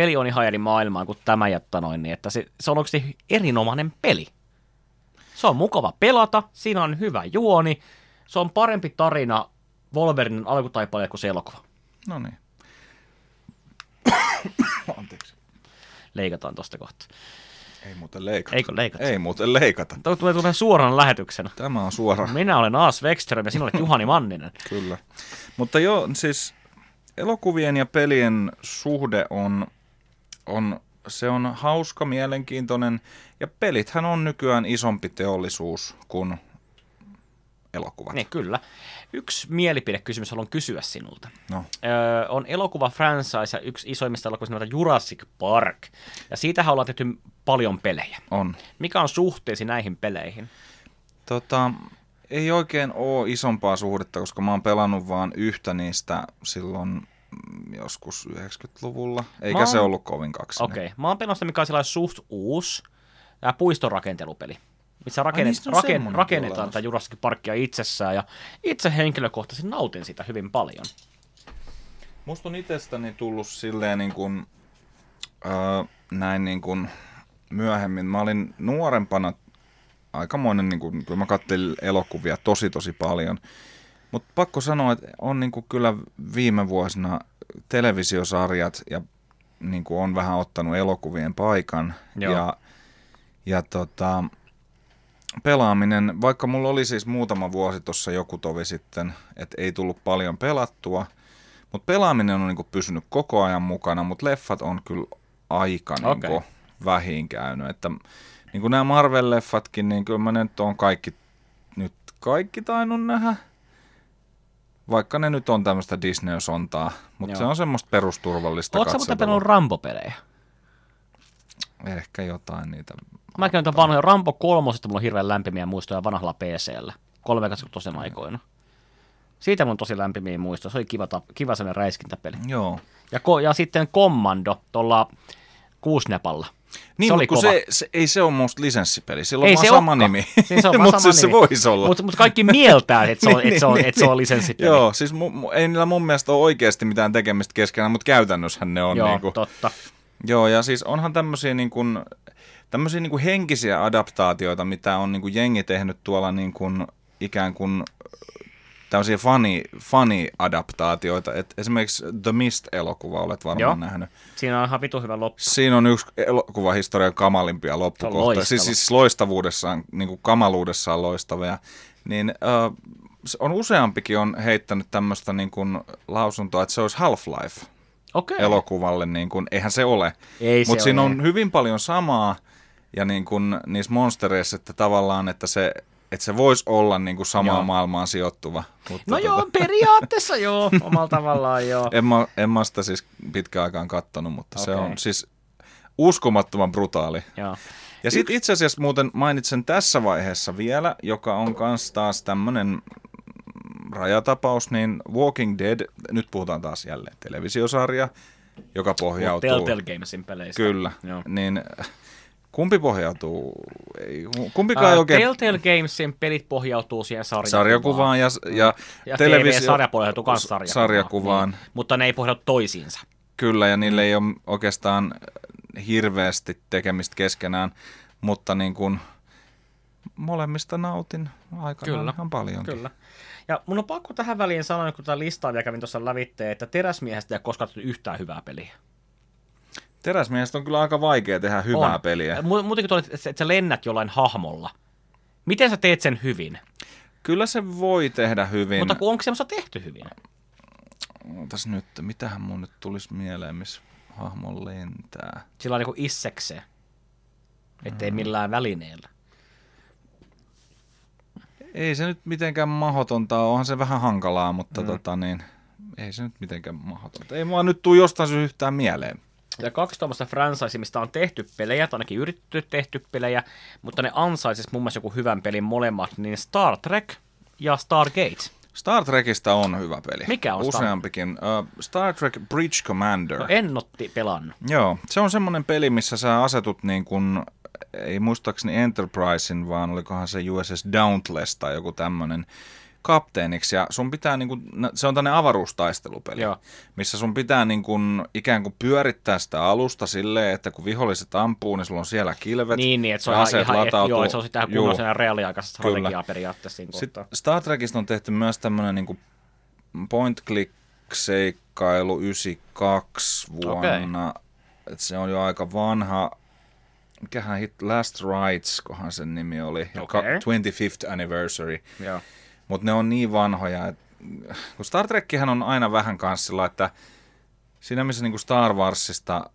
Peli on ihan eri maailmaa kuin tämä jättä noin, niin että se, se on oikeasti erinomainen peli. Se on mukava pelata, siinä on hyvä juoni, se on parempi tarina Wolverinin alkutaipale kuin se elokuva. No niin. Anteeksi. Leikataan tosta kohta. Ei muuten leikata. Eikö leikata? Ei muuten leikata. Tuo tulee, tulee suorana lähetyksenä. Tämä on suora. Minä olen Aas Wexström ja sinä olet Juhani Manninen. Kyllä. Mutta joo, siis elokuvien ja pelien suhde on, on, se on hauska, mielenkiintoinen ja pelithän on nykyään isompi teollisuus kuin elokuvat. Niin, kyllä. Yksi mielipidekysymys haluan kysyä sinulta. No. Öö, on elokuva franchise ja yksi isoimmista elokuvista nimeltä Jurassic Park. Ja siitähän ollaan tehty paljon pelejä. On. Mikä on suhteesi näihin peleihin? Tota, ei oikein ole isompaa suhdetta, koska mä oon pelannut vaan yhtä niistä silloin joskus 90-luvulla, eikä oon- se ollut kovin kaksi. Okei, okay. mä oon pelannut mikä on sellainen suht uusi, tämä puistorakentelupeli, missä rakennet, niistä on raken, rakennetaan tätä Jurassic Parkia itsessään, ja itse henkilökohtaisesti nautin sitä hyvin paljon. Musta on itsestäni tullut silleen niin kuin, öö, näin niin kuin myöhemmin. Mä olin nuorempana aikamoinen, niin kuin, kyllä mä katselin elokuvia tosi tosi paljon. Mutta pakko sanoa, että on niin kuin kyllä viime vuosina televisiosarjat ja niin kuin on vähän ottanut elokuvien paikan. Joo. Ja, ja tota, pelaaminen, vaikka mulla oli siis muutama vuosi tuossa joku tovi sitten, että ei tullut paljon pelattua, mutta pelaaminen on niinku pysynyt koko ajan mukana, mutta leffat on kyllä aika niinku Okei. vähin käynyt. Että niinku nämä Marvel-leffatkin, niin kyllä mä nyt on kaikki, nyt kaikki tainnut nähdä. Vaikka ne nyt on tämmöistä Disney-sontaa, mutta Joo. se on semmoista perusturvallista Oletko sä muuten katseltavaa. pelannut Rambo-pelejä? Ehkä jotain niitä. Mä käyn tämän vanhoja Rambo kolmosesta, mulla on hirveän lämpimiä muistoja vanhalla PCllä, 380 aikoina. Siitä mun tosi lämpimiä muistoja, se oli kiva, kiva sellainen räiskintäpeli. Joo. Ja, ko- ja sitten Commando tuolla kuusnepalla. Niin, se oli kun kova. se, se, ei se ole musta lisenssipeli, sillä on Ei vaan se sama olekaan. nimi. Siis on mutta sama siis se voisi olla. Mutta mut kaikki mieltää, että se on, Niin, et se on, niin, et se on niin. lisenssipeli. Joo, siis mu, mu, ei niillä mun mielestä ole oikeasti mitään tekemistä keskenään, mutta käytännössähän ne on Joo niin kuin, totta. Joo, ja siis onhan tämmöisiä niin kuin, tämmöisiä niin kuin henkisiä adaptaatioita, mitä on niin kuin jengi tehnyt tuolla niin kuin, ikään kuin tämmöisiä funny, funny-adaptaatioita. Et esimerkiksi The Mist-elokuva olet varmaan Joo. nähnyt. Siinä on ihan vitu hyvä loppu. Siinä on yksi elokuvahistorian kamalimpia loppukohtia. loistava. Siis, siis loistavuudessaan, niin kuin kamaluudessaan loistavia. Niin äh, on useampikin on heittänyt tämmöistä niin kuin lausuntoa, että se olisi Half-Life Okei. elokuvalle. Niin kuin, eihän se ole. Ei Mutta siinä ole. on hyvin paljon samaa ja niin kuin niissä monstereissa, että tavallaan, että se, että se voisi olla niin kuin samaan Joo. maailmaan sijoittuva. Mutta No joo, periaatteessa joo, omalla tavallaan joo. En mä, en mä sitä siis pitkään aikaan kattonut, mutta okay. se on siis uskomattoman brutaali. joo. Ja sitten itse asiassa muuten mainitsen tässä vaiheessa vielä, joka on kans taas tämmönen rajatapaus, niin Walking Dead, nyt puhutaan taas jälleen televisiosarja, joka pohjautuu... Telltale Gamesin peleistä. Kyllä, Joo. niin kumpi pohjautuu? Ei, kumpikaan ei Uh, oikein Telltale Gamesin pelit pohjautuu siihen sarjakuvaan. sarjakuvaan ja, ja, Ja televisio- TV-sarja pohjautuu myös sarjakuvaan. sarjakuvaan. Niin. Mutta ne ei pohjautu toisiinsa. Kyllä, ja niille ei ole oikeastaan hirveästi tekemistä keskenään, mutta niin kuin molemmista nautin aika Kyllä, ihan paljonkin. Kyllä. Ja mun on pakko tähän väliin sanoa, kun tätä listaa vielä kävin tuossa lävitteen, että Teräsmiehestä ei ole koskaan yhtään hyvää peliä. Teräsmiehestä on kyllä aika vaikea tehdä hyvää on. peliä. Mu- Muutenkin tuolla, että sä- lennät jollain hahmolla. Miten sä teet sen hyvin? Kyllä se voi tehdä hyvin. Mutta kun onko semmoista tehty hyvin? Ootas nyt, mitähän mun nyt tulisi mieleen, missä hahmo lentää. Sillä on niin issekseen. Ettei millään välineellä. Ei se nyt mitenkään mahdotonta ole, onhan se vähän hankalaa, mutta Mm. tota niin, ei se nyt mitenkään mahdotonta. Ei mua nyt tuu jostain syystä yhtään mieleen. Ja kaksi tuommoista franchise, mistä on tehty pelejä, tai ainakin yritetty tehty pelejä, mutta ne ansaisis mun mielestä joku hyvän pelin molemmat, niin Star Trek ja Stargate. Star Trekista on hyvä peli. Mikä on Star- Useampikin. Uh, Star Trek Bridge Commander. No en otti pelannut. Joo, se on semmoinen peli, missä sä asetut niin kuin, ei muistaakseni Enterprisein, vaan olikohan se USS Dauntless tai joku tämmöinen kapteeniksi. Ja sun pitää, niin kuin, se on tämmöinen avaruustaistelupeli, Joo. missä sun pitää niin kuin, ikään kuin pyörittää sitä alusta silleen, että kun viholliset ampuu, niin sulla on siellä kilvet. Niin, niin, että se on aseet ihan latautuu. joo, että se on sitten Juu. kunnollisen reaaliaikaista strategiaa periaatteessa siinä Sitten. Star Trekista on tehty myös tämmöinen niin point click seikkailu 92 vuonna. Et se on jo aika vanha, mikähän hit, Last Rights, kohan sen nimi oli, okay. 25th Anniversary. Joo. Mutta ne on niin vanhoja, että kun Star Trekkihän on aina vähän kanssa sillä, että siinä missä niin kuin Star Warsista,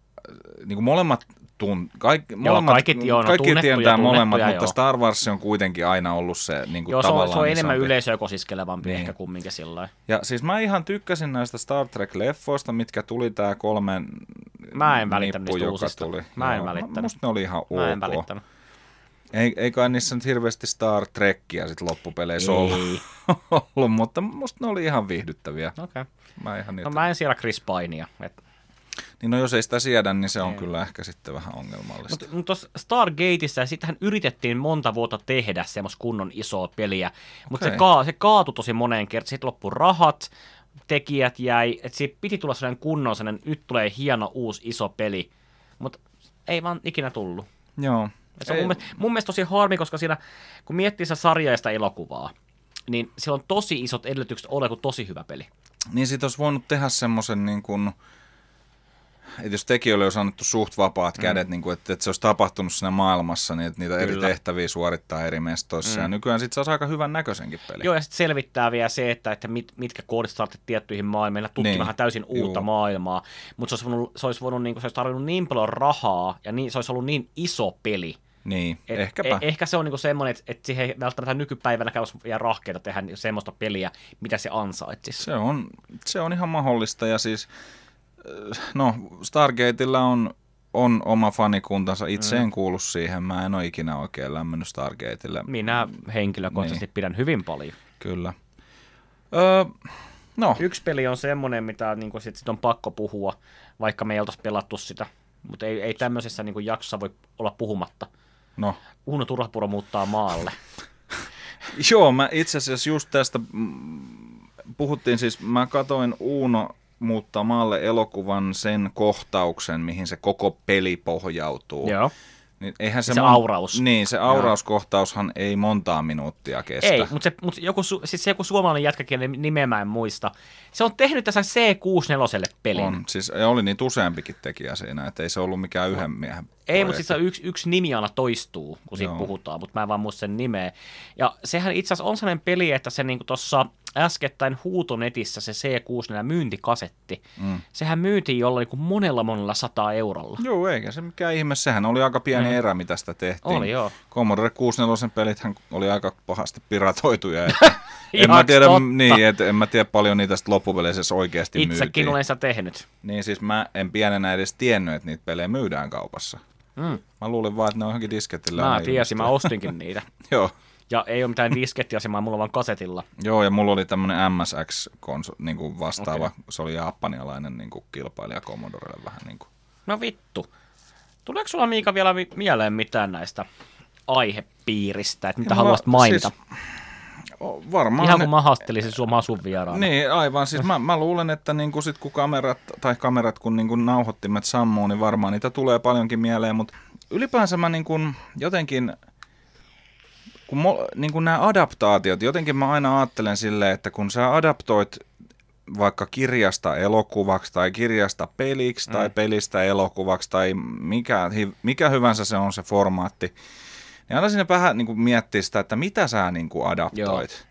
niin kuin molemmat tun, kaikki, molemmat, kaikki- joo, no kaikki tietää molemmat, mutta joo. Star Wars on kuitenkin aina ollut se niin kuin Joo, se on, se on enemmän yleisöä kosiskelevampi Niin. ehkä kumminkin sillä. Ja siis mä ihan tykkäsin näistä Star Trek-leffoista, mitkä tuli tää kolmen Mä en välittänyt nippu, niistä joka uusista. Tuli. Mä en Joo, välittänyt. Musta ne oli ihan ok. Mä en välittänyt. Ei, ei kai niissä nyt hirveästi Star Trekkiä sit loppupeleissä ollut, Ei. ollut, mutta musta ne oli ihan viihdyttäviä. Okei. Okay. Mä ihan niitä... No mä en siellä Chris Pinea. Et. Niin no jos ei sitä siedä, niin se on Ei. kyllä ehkä sitten vähän ongelmallista. Mutta mut tuossa Stargateissa, ja sitähän yritettiin monta vuotta tehdä semmoista kunnon isoa peliä, mutta Okei. se, kaa, se kaatui tosi moneen kertaan. Sitten loppu rahat, tekijät jäi, että siitä piti tulla sellainen kunnon, sellainen, nyt tulee hieno uusi iso peli, mutta ei vaan ikinä tullut. Joo. Se on mun, mielestä, mun mielestä tosi harmi, koska siinä, kun miettii sitä sarjaa ja sitä elokuvaa, niin sillä on tosi isot edellytykset olla kuin tosi hyvä peli. Niin sit olisi voinut tehdä semmoisen niin kuin, että jos tekijöille olisi annettu suht vapaat kädet, niin kuin, että, että se olisi tapahtunut siinä maailmassa, niin että niitä eri Kyllä. tehtäviä suorittaa eri mestoissa. Mm. Ja nykyään sitten saisi aika hyvän näköisenkin peli. Joo, ja sitten selvittää vielä se, että, että mit, mitkä koodit saatte tiettyihin maailmiin, tutki Niin. vähän täysin uutta Juu. maailmaa, mutta se olisi voinut, se olisi, voinut, niin kuin, se olisi tarvinnut niin paljon rahaa, ja niin, se olisi ollut niin iso peli. Niin, Et, ehkäpä. E, ehkä se on niin semmoinen, että, että siihen ei välttämättä nykypäivänäkään olisi vielä rahkeita tehdä niin semmoista peliä, mitä se ansaitsisi. Se on, se on ihan mahdollista ja siis, äh, no Stargateilla on, on oma fanikuntansa. Itse Mm. en kuulu siihen, mä en ole ikinä oikein lämmennyt Stargateille. Minä henkilökohtaisesti Niin. pidän hyvin paljon. Kyllä. Öö, no, Yksi peli on semmoinen, mitä niin sit, sit on pakko puhua, vaikka me ei oltaisi pelattu sitä. Mutta ei, ei tämmöisessä niin jaksossa voi olla puhumatta. No. Uno Turhapuro muuttaa maalle. Joo, mä itse asiassa just tästä mm, puhuttiin siis, mä katoin Uuno muuttaa maalle elokuvan sen kohtauksen, mihin se koko peli pohjautuu. Joo. Niin eihän se, Se auraus. Niin, se aurauskohtaushan ei montaa minuuttia kestä. Ei, mutta, se, mutta joku, su- siis se joku suomalainen jätkäkielen nimeä mä en muista. Se on tehnyt tässä C64 pelin. On, siis oli niitä useampikin tekijä siinä, että ei se ollut mikään yhden miehen Ei, mutta projekti. siis se yksi, yksi nimi aina toistuu, kun siitä Joo. puhutaan, mutta mä en vaan muista sen nimeä. Ja sehän itse asiassa on sellainen peli, että se niinku tuossa äskettäin huutonetissä se C64 myyntikasetti, Mm. sehän myytiin jollain niinku monella monella sataa eurolla. Joo, eikä se mikään ihme. Sehän oli aika pieni Mm. erä, mitä sitä tehtiin. Oli joo. Commodore 64 pelithän oli aika pahasti piratoituja. Että en, mä tiedä, totta. niin, et, en mä tiedä paljon niitä sitten loppupeleissä oikeasti Itsekin myytiin. olen sitä tehnyt. Niin siis mä en pienenä edes tiennyt, että niitä pelejä myydään kaupassa. Mm. Mä luulin vaan, että ne on johonkin diskettillä. Mä tiesin, mä ostinkin niitä. Joo. Ja ei ole mitään diskettiasemaa, mulla on vaan kasetilla. Joo, ja mulla oli tämmönen MSX konso, niin kuin vastaava. Okei. Se oli japanialainen niin kuin kilpailija Commodorelle vähän niin kuin. No vittu. Tuleeko sulla Miika vielä vi- mieleen mitään näistä aihepiiristä, että mitä mulla- haluaisit mainita? Siis, varmaan Ihan kun mä haastelisin sun vieraana. Niin, aivan. Siis mä, mä luulen, että niin kuin sit kun kamerat, tai kamerat kun niin kuin nauhoittimet sammuu, niin varmaan niitä tulee paljonkin mieleen, mutta ylipäänsä mä niin kuin jotenkin, kun mo, niin kuin nämä adaptaatiot, jotenkin mä aina ajattelen silleen, että kun sä adaptoit vaikka kirjasta elokuvaksi tai kirjasta peliksi tai Mm. pelistä elokuvaksi tai mikä, mikä hyvänsä se on se formaatti, niin aina sinne vähän niin kuin miettii sitä, että mitä sä niin kuin adaptoit.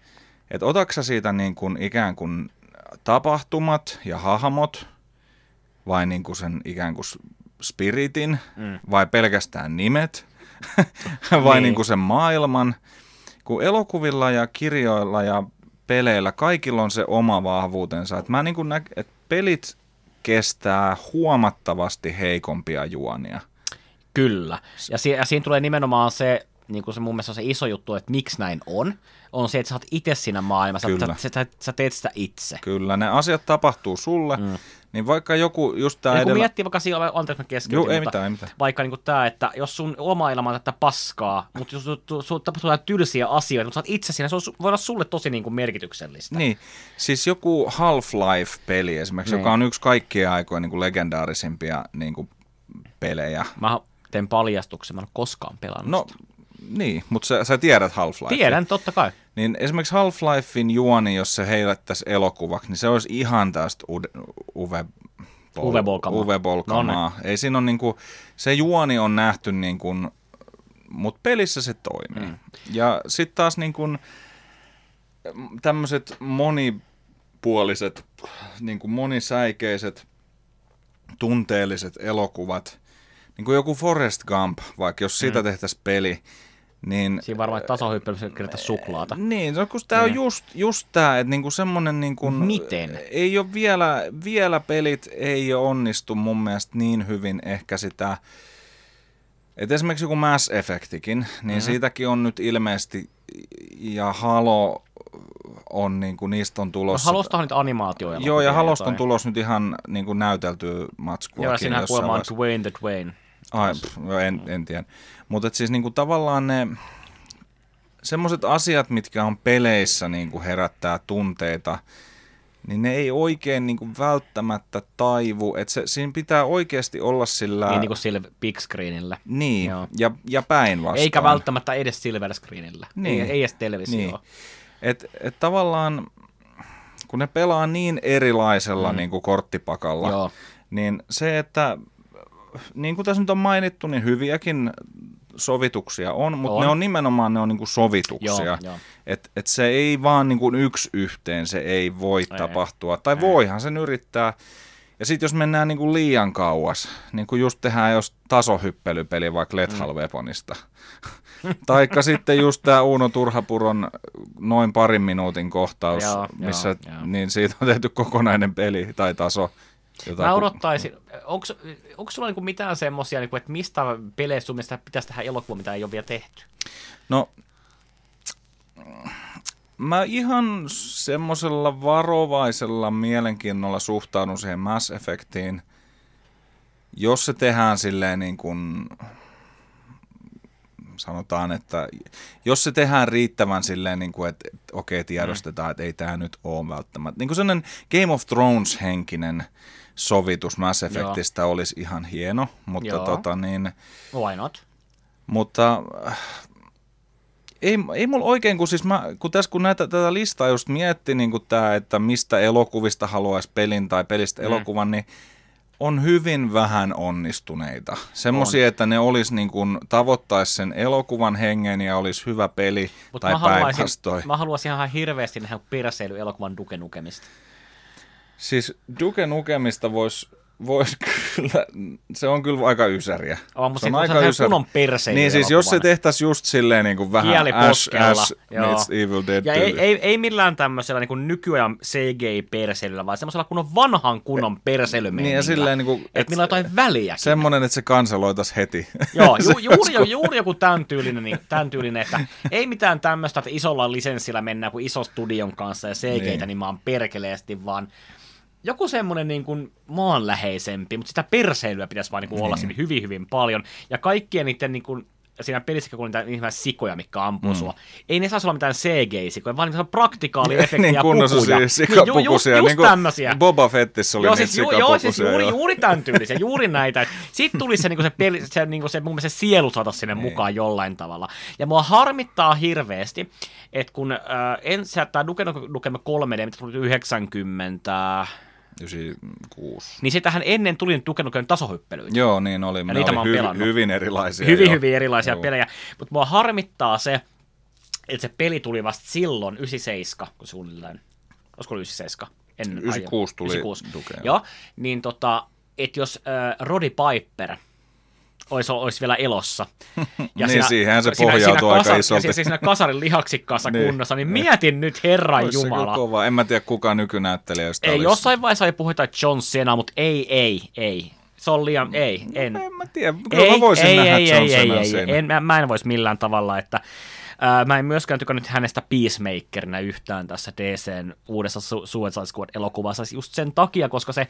Että otatko sä siitä niin kuin ikään kuin tapahtumat ja hahmot vai niin kuin sen ikään kuin spiritin Mm. vai pelkästään nimet vai Niin. niin kuin sen maailman. Kun elokuvilla ja kirjoilla ja peleillä kaikilla on se oma vahvuutensa. Et mä niin kuin nä- et pelit kestää huomattavasti heikompia juonia. Kyllä. Ja, si- ja siinä tulee nimenomaan se, niin kuin se mun mielestä on se iso juttu, että miksi näin on, on se, että sä oot itse siinä maailmassa, Kyllä. sä, sä, sä, teet sitä itse. Kyllä, ne asiat tapahtuu sulle, mm. niin vaikka joku just tää Ja kun edellä... miettii vaikka siellä, anteeksi mä keskeytin, Joo, ei mutta mitään, ei mitään. vaikka niin tämä, että jos sun oma elämä on tätä paskaa, mutta jos sun tapahtuu jotain tylsiä asioita, mutta sä oot itse siinä, se on, voi olla sulle tosi niin kuin merkityksellistä. Niin, siis joku Half-Life-peli esimerkiksi, Niin. joka on yksi kaikkien aikojen niin kuin legendaarisimpia niin kuin pelejä. Mä teen paljastuksen, mä en ole koskaan pelannut No, sitä. niin, mutta sä, sä tiedät Half-Life. Tiedän, totta kai. Niin esimerkiksi Half-Lifein juoni, jos se heilettäisiin elokuvaksi, niin se olisi ihan tästä Ude- Uwe Bol- Uwe Boll-kamaa. Uwe Boll-kamaa. Ei siinä on niinku, se juoni on nähty niinku, mutta pelissä se toimii. Mm. Ja sitten taas niinku, tämmöiset monipuoliset, niinku monisäikeiset, tunteelliset elokuvat, niin kuin joku Forrest Gump, vaikka jos siitä mm. tehtäisiin peli, niin... Siinä varmaan tasohyppelyssä kirjoittaa suklaata. Niin, no, kun tämä on just, just tämä, että niinku semmoinen... Niinku, Miten? Ei ole vielä, vielä pelit ei ole onnistu mun mielestä niin hyvin ehkä sitä... Et esimerkiksi joku Mass Effectikin, niin mm-hmm. siitäkin on nyt ilmeisesti, ja Halo on, niin kuin, niistä on tulossa... No, Halosta on nyt animaatioja. Joo, ja Halosta on tulossa nyt ihan niin kuin näyteltyä matskua. Joo, siinähän kuulemma on Dwayne the Dwayne. Ai, en, en tiedä. Mutta siis niinku tavallaan ne semmoiset asiat, mitkä on peleissä niinku herättää tunteita, niin ne ei oikein niinku välttämättä taivu. Et se, siinä pitää oikeasti olla sillä... Niin, niin kuin sillä big screenillä. Niin, Joo. ja, ja päinvastoin. Eikä välttämättä edes silver screenillä. Niin. Ei, ei edes televisio. Niin. Et, et tavallaan, kun ne pelaa niin erilaisella mm. niin kuin korttipakalla, Joo. niin se, että niin kuin tässä nyt on mainittu, niin hyviäkin sovituksia on, mutta on. ne on nimenomaan ne on niin kuin sovituksia. Joo, jo. Et, et se ei vaan niin kuin yksi yhteen, se ei voi ei, tapahtua. Tai ei. voihan sen yrittää. Ja sitten jos mennään niin kuin liian kauas, niin kuin just tehdään jos tasohyppelypeli vaikka Lethal mm. Weaponista. Taikka sitten just tämä Uuno Turhapuron noin parin minuutin kohtaus, joo, missä joo, joo. Niin siitä on tehty kokonainen peli tai taso. Jota Mä odottaisin, onko, onko sulla niinku mitään semmoisia, niinku, että mistä peleissä sun mielestä pitäisi tehdä elokuva, mitä ei ole vielä tehty? No, mä ihan semmoisella varovaisella mielenkiinnolla suhtaudun siihen Mass Effectiin, jos se tehdään silleen niin kuin, sanotaan, että jos se tehdään riittävän silleen, niin kuin, että, että okei, tiedostetaan, mm. että ei tämä nyt ole välttämättä. Niin kuin sellainen Game of Thrones-henkinen sovitus Mass Effectistä Joo. olisi ihan hieno, mutta Joo. tota niin... Why not? Mutta äh, ei, ei mulla oikein, kun, siis mä, kun tässä kun näitä, tätä listaa just mietti, niin kuin tämä, että mistä elokuvista haluaisi pelin tai pelistä mm. elokuvan, niin on hyvin vähän onnistuneita. Semmoisia, että ne olisi niin kuin, tavoittaisi sen elokuvan hengen ja olisi hyvä peli Mut tai päinvastoin. Mä haluaisin ihan hirveästi nähdä perseily elokuvan Duke Nukemista. Siis Duke Nukemista voisi vois kyllä, se on kyllä aika ysäriä. On, mutta se on aika ysär... kunnon Niin siis jos se tehtäisiin just silleen niin kuin vähän Ash, Ash meets Evil Dead. Ja ei, ei, ei, millään tämmöisellä niin kuin nykyajan CGI-perseilyllä, vaan semmoisella kunnon vanhan kunnon perseilymeinillä. Niin ja silleen niin kuin, että et millä on jotain väliä. Semmoinen, että se kanseloitas heti. Joo, ju, juuri, juuri joku tämän tyylinen, niin, tämän tyylinen, että ei mitään tämmöistä, että isolla lisenssillä mennään kuin iso studion kanssa ja CGI-tä niin. niin mä oon perkeleesti, vaan joku semmoinen niin kuin maanläheisempi, mutta sitä perseilyä pitäisi vaan niin kuin olla siinä hyvin, hyvin paljon. Ja kaikkien niiden niin kuin, siinä pelissä, kun niitä niitä sikoja, mikä ampuu mm. sua. Ei ne saa olla mitään CGI-sikoja, vaan niitä praktikaaliefektejä niin kunnossa pukuja. Siis sikapukusia, niin, ju, ju, niin kuin Boba Fettissä oli joo, siis, niitä joo, siis juuri, juuri tämän tyylisiä, juuri näitä. Sitten tuli se, niin kuin se, peli, se, niin kuin se, mun mielestä se sielu saada sinne niin. mukaan jollain tavalla. Ja mua harmittaa hirveästi, että kun äh, ensin tämä Duke Nukem 3D, mitä tuli 90, 96. Niin sitähän ennen tuli tukenut tasohyppelyitä. Joo, niin oli. Ja ne niitä oli hy- hyvin erilaisia. Hyvin, jo. hyvin erilaisia Joo. pelejä. Mutta mua harmittaa se, että se peli tuli vasta silloin, 97, kun suunnilleen. Olisiko 97? En 96 tuli 96. Duke, Joo, niin tota, että jos äh, Roddy Piper – olisi, olisi vielä elossa. Ja niin, siinä, siihen se pohjautuu aika kasa, isolti. Ja siinä kasarin lihaksikkaassa niin, kunnossa, niin mietin nyt Herran olisi Jumala. Kova. En mä tiedä kuka nykynäyttelijästä Ei, olisi. jossain vaiheessa ei puhuta John Cena, mutta ei, ei, ei. Se on liian, ei, en. No, en mä tiedä, kyllä ei, mä voisin ei, nähdä ei, John ei, ei, ei, en, mä, mä en voisi millään tavalla, että Ää, mä en myöskään tykännyt hänestä Peacemakerina yhtään tässä DCn uudessa Su- Suicide Squad-elokuvassa just sen takia, koska se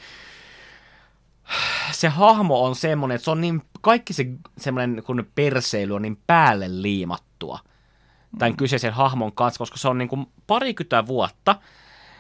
se hahmo on semmoinen, että se on niin, kaikki se semmoinen kun perseily on niin päälle liimattua tämän mm. kyseisen hahmon kanssa, koska se on niin kuin parikymmentä vuotta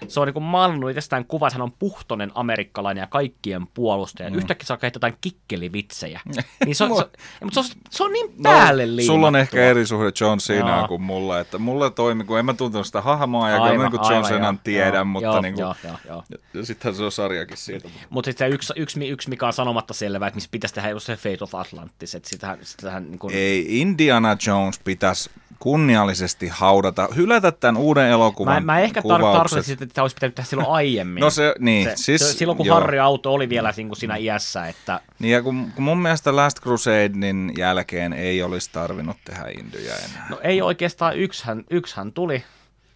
se on niin kuin maalannut itsestään kuva, että hän on puhtonen amerikkalainen ja kaikkien puolustaja. Mm. Yhtäkkiä saa heittää jotain kikkelivitsejä. niin se, on, se, mutta se, on, se on niin päälle no, Sulla on ehkä eri suhde John Cenaan kuin mulla, että mulla toimi, kun en mä tuntenut sitä hahmoa ja aivan, niin kuin John Cenan tiedän, joo, mutta joo, niin kuin, joo, joo, joo. Ja sittenhän se on sarjakin siitä. Mutta sitten yksi, yksi, yksi, mikä on sanomatta selvää, että missä pitäisi tehdä se Fate of Atlantis, että sitähän, sitähän niin kuin... Ei, Indiana Jones pitäisi kunniallisesti haudata, hylätä tämän uuden elokuvan Mä, mä ehkä tarkoitin sitä, että tämä olisi pitänyt tehdä silloin aiemmin. no se, niin. Se, siis, se, silloin kun joo. Harry Auto oli vielä niin kuin siinä iässä. Että... Niin ja kun, kun mun mielestä Last Crusadein jälkeen ei olisi tarvinnut tehdä Indyjä enää. No ei oikeastaan, yksihän, yksihän tuli.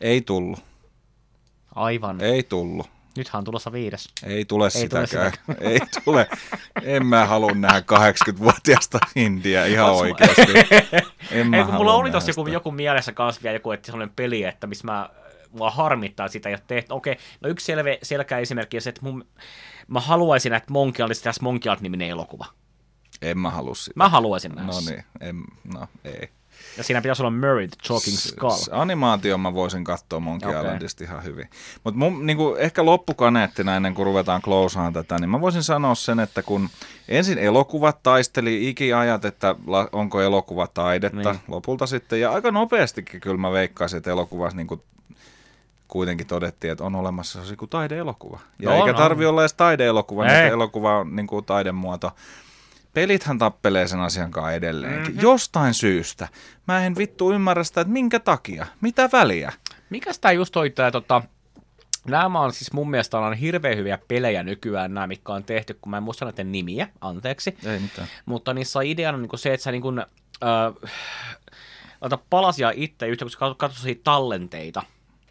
Ei tullut. Aivan. Ei tullut. Nythän on tulossa viides. Ei tule Ei sitäkään. Tule sitäkään. Ei tule. En mä halua nähdä 80-vuotiaasta India ihan oikeasti. En mä Ei, kun mulla oli tossa joku, joku mielessä kanssa vielä joku että sellainen peli, että missä mä mua harmittaa sitä, että tehty. Okei, no yksi selve, selkeä esimerkki on se, että mun, mä haluaisin, että Monkey olisi tässä Monkey niminen elokuva. En mä halua sitä. Mä haluaisin nähdä. No niin, en, no ei. Ja siinä pitäisi olla Murray, Talking Skull. S- animaatio mä voisin katsoa Monkey okay. Islandista ihan hyvin. Mutta niin ehkä loppukaneettina ennen kuin ruvetaan klousaan tätä, niin mä voisin sanoa sen, että kun ensin elokuvat taisteli ikiajat, että onko elokuva taidetta niin. lopulta sitten, ja aika nopeastikin kyllä mä veikkaisin, että elokuvassa niin kuin kuitenkin todettiin, että on olemassa se kuin taideelokuva. Ja no, eikä tarvi no. olla edes taideelokuva, niin elokuva on niin kuin taidemuoto pelithän tappelee sen asian kanssa edelleenkin. Mm-hmm. Jostain syystä. Mä en vittu ymmärrä sitä, että minkä takia. Mitä väliä? Mikäs tää just toi tää tota... Nämä on siis mun mielestä on hirveän hyviä pelejä nykyään, nämä, mitkä on tehty, kun mä en muista näiden nimiä, anteeksi. Ei mitään. Mutta niissä on ideana niin se, että sä niin kuin, äh, palasia itse yhtä, kun sä katsot tallenteita,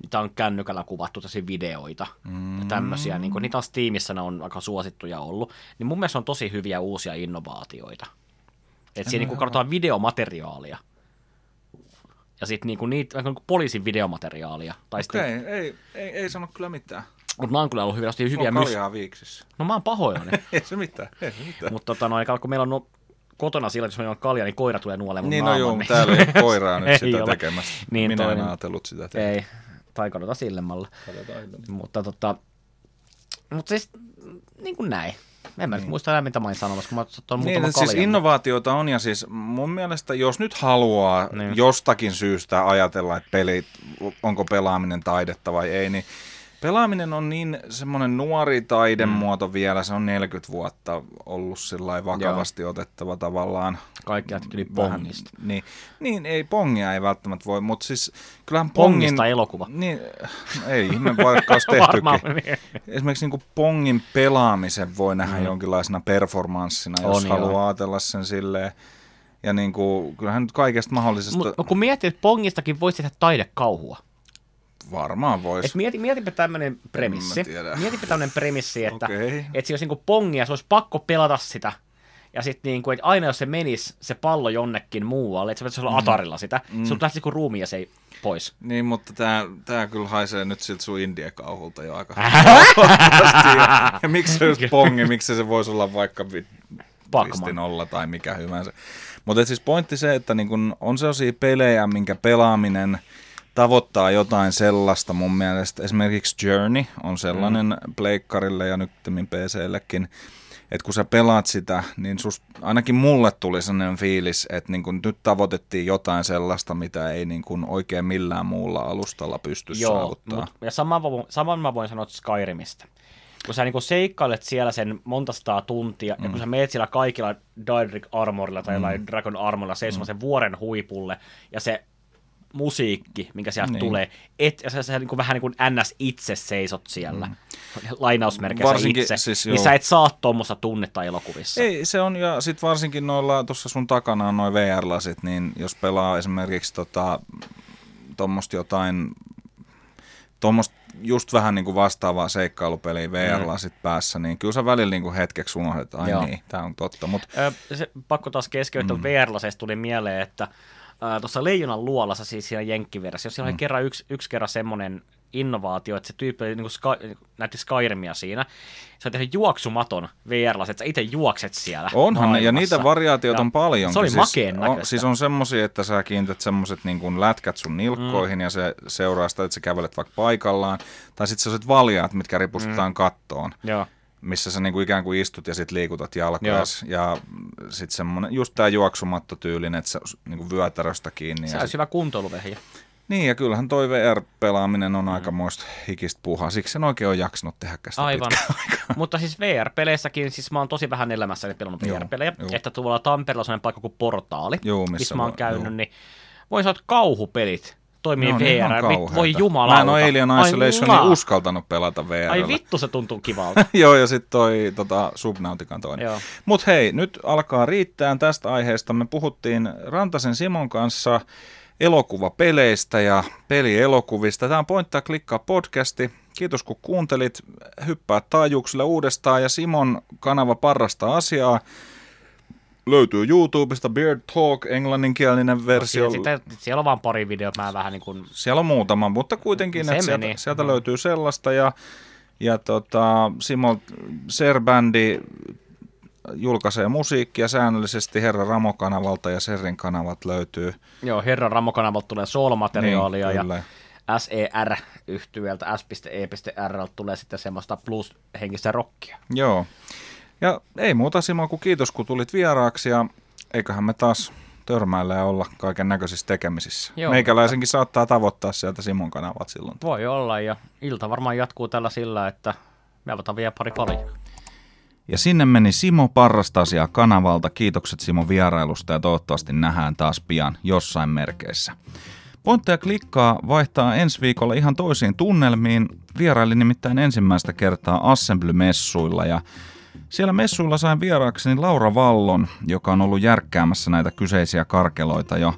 niitä on kännykällä kuvattu tosi videoita mm. ja tämmöisiä, niin kun, niitä on Steamissa, ne on aika suosittuja ollut, niin mun mielestä on tosi hyviä uusia innovaatioita. Että siinä niin katsotaan videomateriaalia. Ja sitten niinku niitä, niin poliisin videomateriaalia. Tai Okei, okay, ei, ei, ei sano kyllä mitään. Mutta mä oon kyllä ollut hyviä, hyviä myös. viiksissä. No mä oon pahoillani. ei se mitään, ei se mitään. Mutta tota, noin, kun meillä on no, kotona sillä, jos on kalja, niin koira tulee nuolemaan Niin, no joo, niin... täällä ei koiraa nyt sitä ole. tekemässä. Niin, Minä en ajatellut sitä tehdä. Ei, tai katsotaan sillemmalla. Katsotaan Mutta tota, mutta siis niin kuin näin. En mä niin. muista enää, mitä mä olin sanomassa, kun mä oon niin, siis innovaatioita on, ja siis mun mielestä, jos nyt haluaa niin. jostakin syystä ajatella, että pelit, onko pelaaminen taidetta vai ei, niin Pelaaminen on niin semmoinen nuori taidemuoto mm. vielä, se on 40 vuotta ollut sillä vakavasti Joo. otettava tavallaan. Kaikki ajatteli pongista. Niin, niin, ei pongia ei välttämättä voi, mutta siis kyllähän pongin... Pongista elokuva. Niin, ei ihme vaikka olisi tehtykin. niin. Esimerkiksi niin pongin pelaamisen voi nähdä mm. jonkinlaisena performanssina, jos on, haluaa joo. ajatella sen silleen. Ja niin kuin, kyllähän nyt kaikesta mahdollisesta... Mut, kun miettii, että pongistakin voisi tehdä taidekauhua. Varmaan voisi. mieti, mietipä tämmöinen premissi. Mietipä tämmöinen premissi, että, okay. että se olisi niinku pongia, se olisi pakko pelata sitä. Ja sitten niinku, että aina jos se menisi se pallo jonnekin muualle, että se pitäisi olla mm. atarilla sitä, mm. se lähtisi kuin ruumi ja se ei pois. Niin, mutta tämä, tämä kyllä haisee nyt siltä sun indiekauhulta jo aika ja, ja miksi se olisi pongi, miksi se voisi olla vaikka olla tai mikä hyvänsä. Mutta siis pointti se, että niin kun on sellaisia pelejä, minkä pelaaminen – tavoittaa jotain sellaista mun mielestä. Esimerkiksi Journey on sellainen mm. pleikkarille ja nyt PCllekin, että kun sä pelaat sitä, niin sus, ainakin mulle tuli sellainen fiilis, että niin kun nyt tavoitettiin jotain sellaista, mitä ei niin kun oikein millään muulla alustalla pysty Joo, saavuttaa. ja saman, saman mä voin sanoa Skyrimistä. Kun sä niin seikkailet siellä sen monta sataa tuntia, mm. ja kun sä meet siellä kaikilla Daedric Armorilla tai mm. Dragon Armorilla seisomaan mm. sen vuoren huipulle, ja se musiikki, minkä sieltä niin. tulee, et, ja sä, sä niin kuin, vähän niin kuin NS itse seisot siellä, mm. lainausmerkeissä varsinkin, itse, siis, niin sä et saa tuommoista tunnetta elokuvissa. Ei, se on, ja sitten varsinkin noilla, tuossa sun takana on noin VR-lasit, niin jos pelaa esimerkiksi tota, tuommoista jotain, tuommoista just vähän niin kuin vastaavaa seikkailupeliä VR-lasit mm. päässä, niin kyllä sä välillä niin kuin hetkeksi unohdat, että ai Joo. niin, tämä on totta. Mut... Ö, se, pakko taas keskeyttää, mm. VR-laseista tuli mieleen, että tuossa Leijonan luolassa, siis siinä jenkkiversiossa, siellä mm. oli kerran yksi, yksi kerran semmoinen innovaatio, että se tyyppi oli niin Sky, näytti Skyrimia siinä. Se on tehnyt juoksumaton vr että sä itse juokset siellä Onhan ne, ja maailmassa. niitä variaatioita on paljon. Se oli siis, makeen on, siis on semmosia, että sä kiinnität semmoset niin kuin lätkät sun nilkkoihin mm. ja se seuraa sitä, että sä kävelet vaikka paikallaan. Tai sitten sellaiset valjaat, mitkä ripustetaan mm. kattoon Joo. Missä sä niinku ikään kuin istut ja sit liikutat Joo. jalkojas. Ja sit semmonen, just tää juoksumattotyylinen, että sä niinku vyötäröstä kiinni. Se sit, hyvä kuntoiluvehje. niin, ja kyllähän toi VR-pelaaminen on mm. aikamoista hikistä puhaa. Siksi sen oikein on jaksanut tehdä sitä Aivan. Mutta siis VR-peleissäkin, siis mä oon tosi vähän elämässäni pelannut Joo, VR-pelejä, joo. että tuolla Tampereella on sellainen paikka kuin Portaali, Joo, missä missä mä oon voi- käynyt, joo. niin voin sanoa, että kauhupelit toimii ihan VR. Voi kauheita. jumala. Mä en ole Alien Isolationia mua. uskaltanut pelata VR. Ai vittu, se tuntuu kivalta. Joo, ja sitten toi tota, Subnautican toinen. Mutta hei, nyt alkaa riittää tästä aiheesta. Me puhuttiin Rantasen Simon kanssa elokuvapeleistä ja pelielokuvista. Tämä on Pointtaa klikkaa podcasti. Kiitos kun kuuntelit. Hyppää taajuuksille uudestaan ja Simon kanava parrasta asiaa. Löytyy YouTubesta Beard Talk, englanninkielinen versio. Sitten, siellä on vaan pari videota, mä vähän niin kuin... Siellä on muutama, mutta kuitenkin, Se että sieltä, meni. sieltä Mm. löytyy sellaista. Ja, ja tota, Simo Serbändi julkaisee musiikkia säännöllisesti Herra Ramo-kanavalta ja Serrin kanavat löytyy. Joo, Herran Ramo-kanavalta tulee soul-materiaalia Niin, ja kyllä. SER-yhtyöltä S.E.R tulee sitten semmoista plus-henkistä rockia. Joo. Ja ei muuta Simo kuin kiitos kun tulit vieraaksi ja eiköhän me taas törmäillä ja olla kaiken näköisissä tekemisissä. Joo. Meikäläisenkin saattaa tavoittaa sieltä Simon kanavat silloin. Voi olla, ja ilta varmaan jatkuu tällä sillä, että me avataan vielä pari paljon. Ja sinne meni Simo Parrastasia kanavalta. Kiitokset Simo vierailusta ja toivottavasti nähdään taas pian jossain merkeissä. Pointteja klikkaa vaihtaa ensi viikolla ihan toisiin tunnelmiin. Vierailin nimittäin ensimmäistä kertaa Assembly-messuilla ja siellä messuilla sain vieraakseni Laura Vallon, joka on ollut järkkäämässä näitä kyseisiä karkeloita jo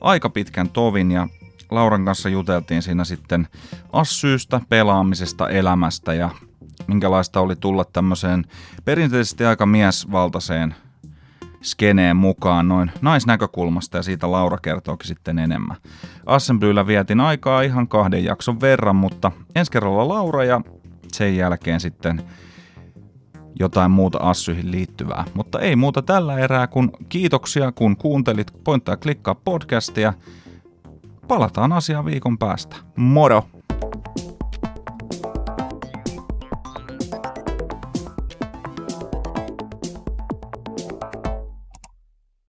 aika pitkän tovin ja Lauran kanssa juteltiin siinä sitten assyystä, pelaamisesta, elämästä ja minkälaista oli tulla tämmöiseen perinteisesti aika miesvaltaiseen skeneen mukaan noin naisnäkökulmasta ja siitä Laura kertookin sitten enemmän. Assemblyllä vietin aikaa ihan kahden jakson verran, mutta ensi kerralla Laura ja sen jälkeen sitten jotain muuta assyihin liittyvää. Mutta ei muuta tällä erää, kun kiitoksia kun kuuntelit Pointtaa klikkaa podcastia. Palataan asiaan viikon päästä. Moro!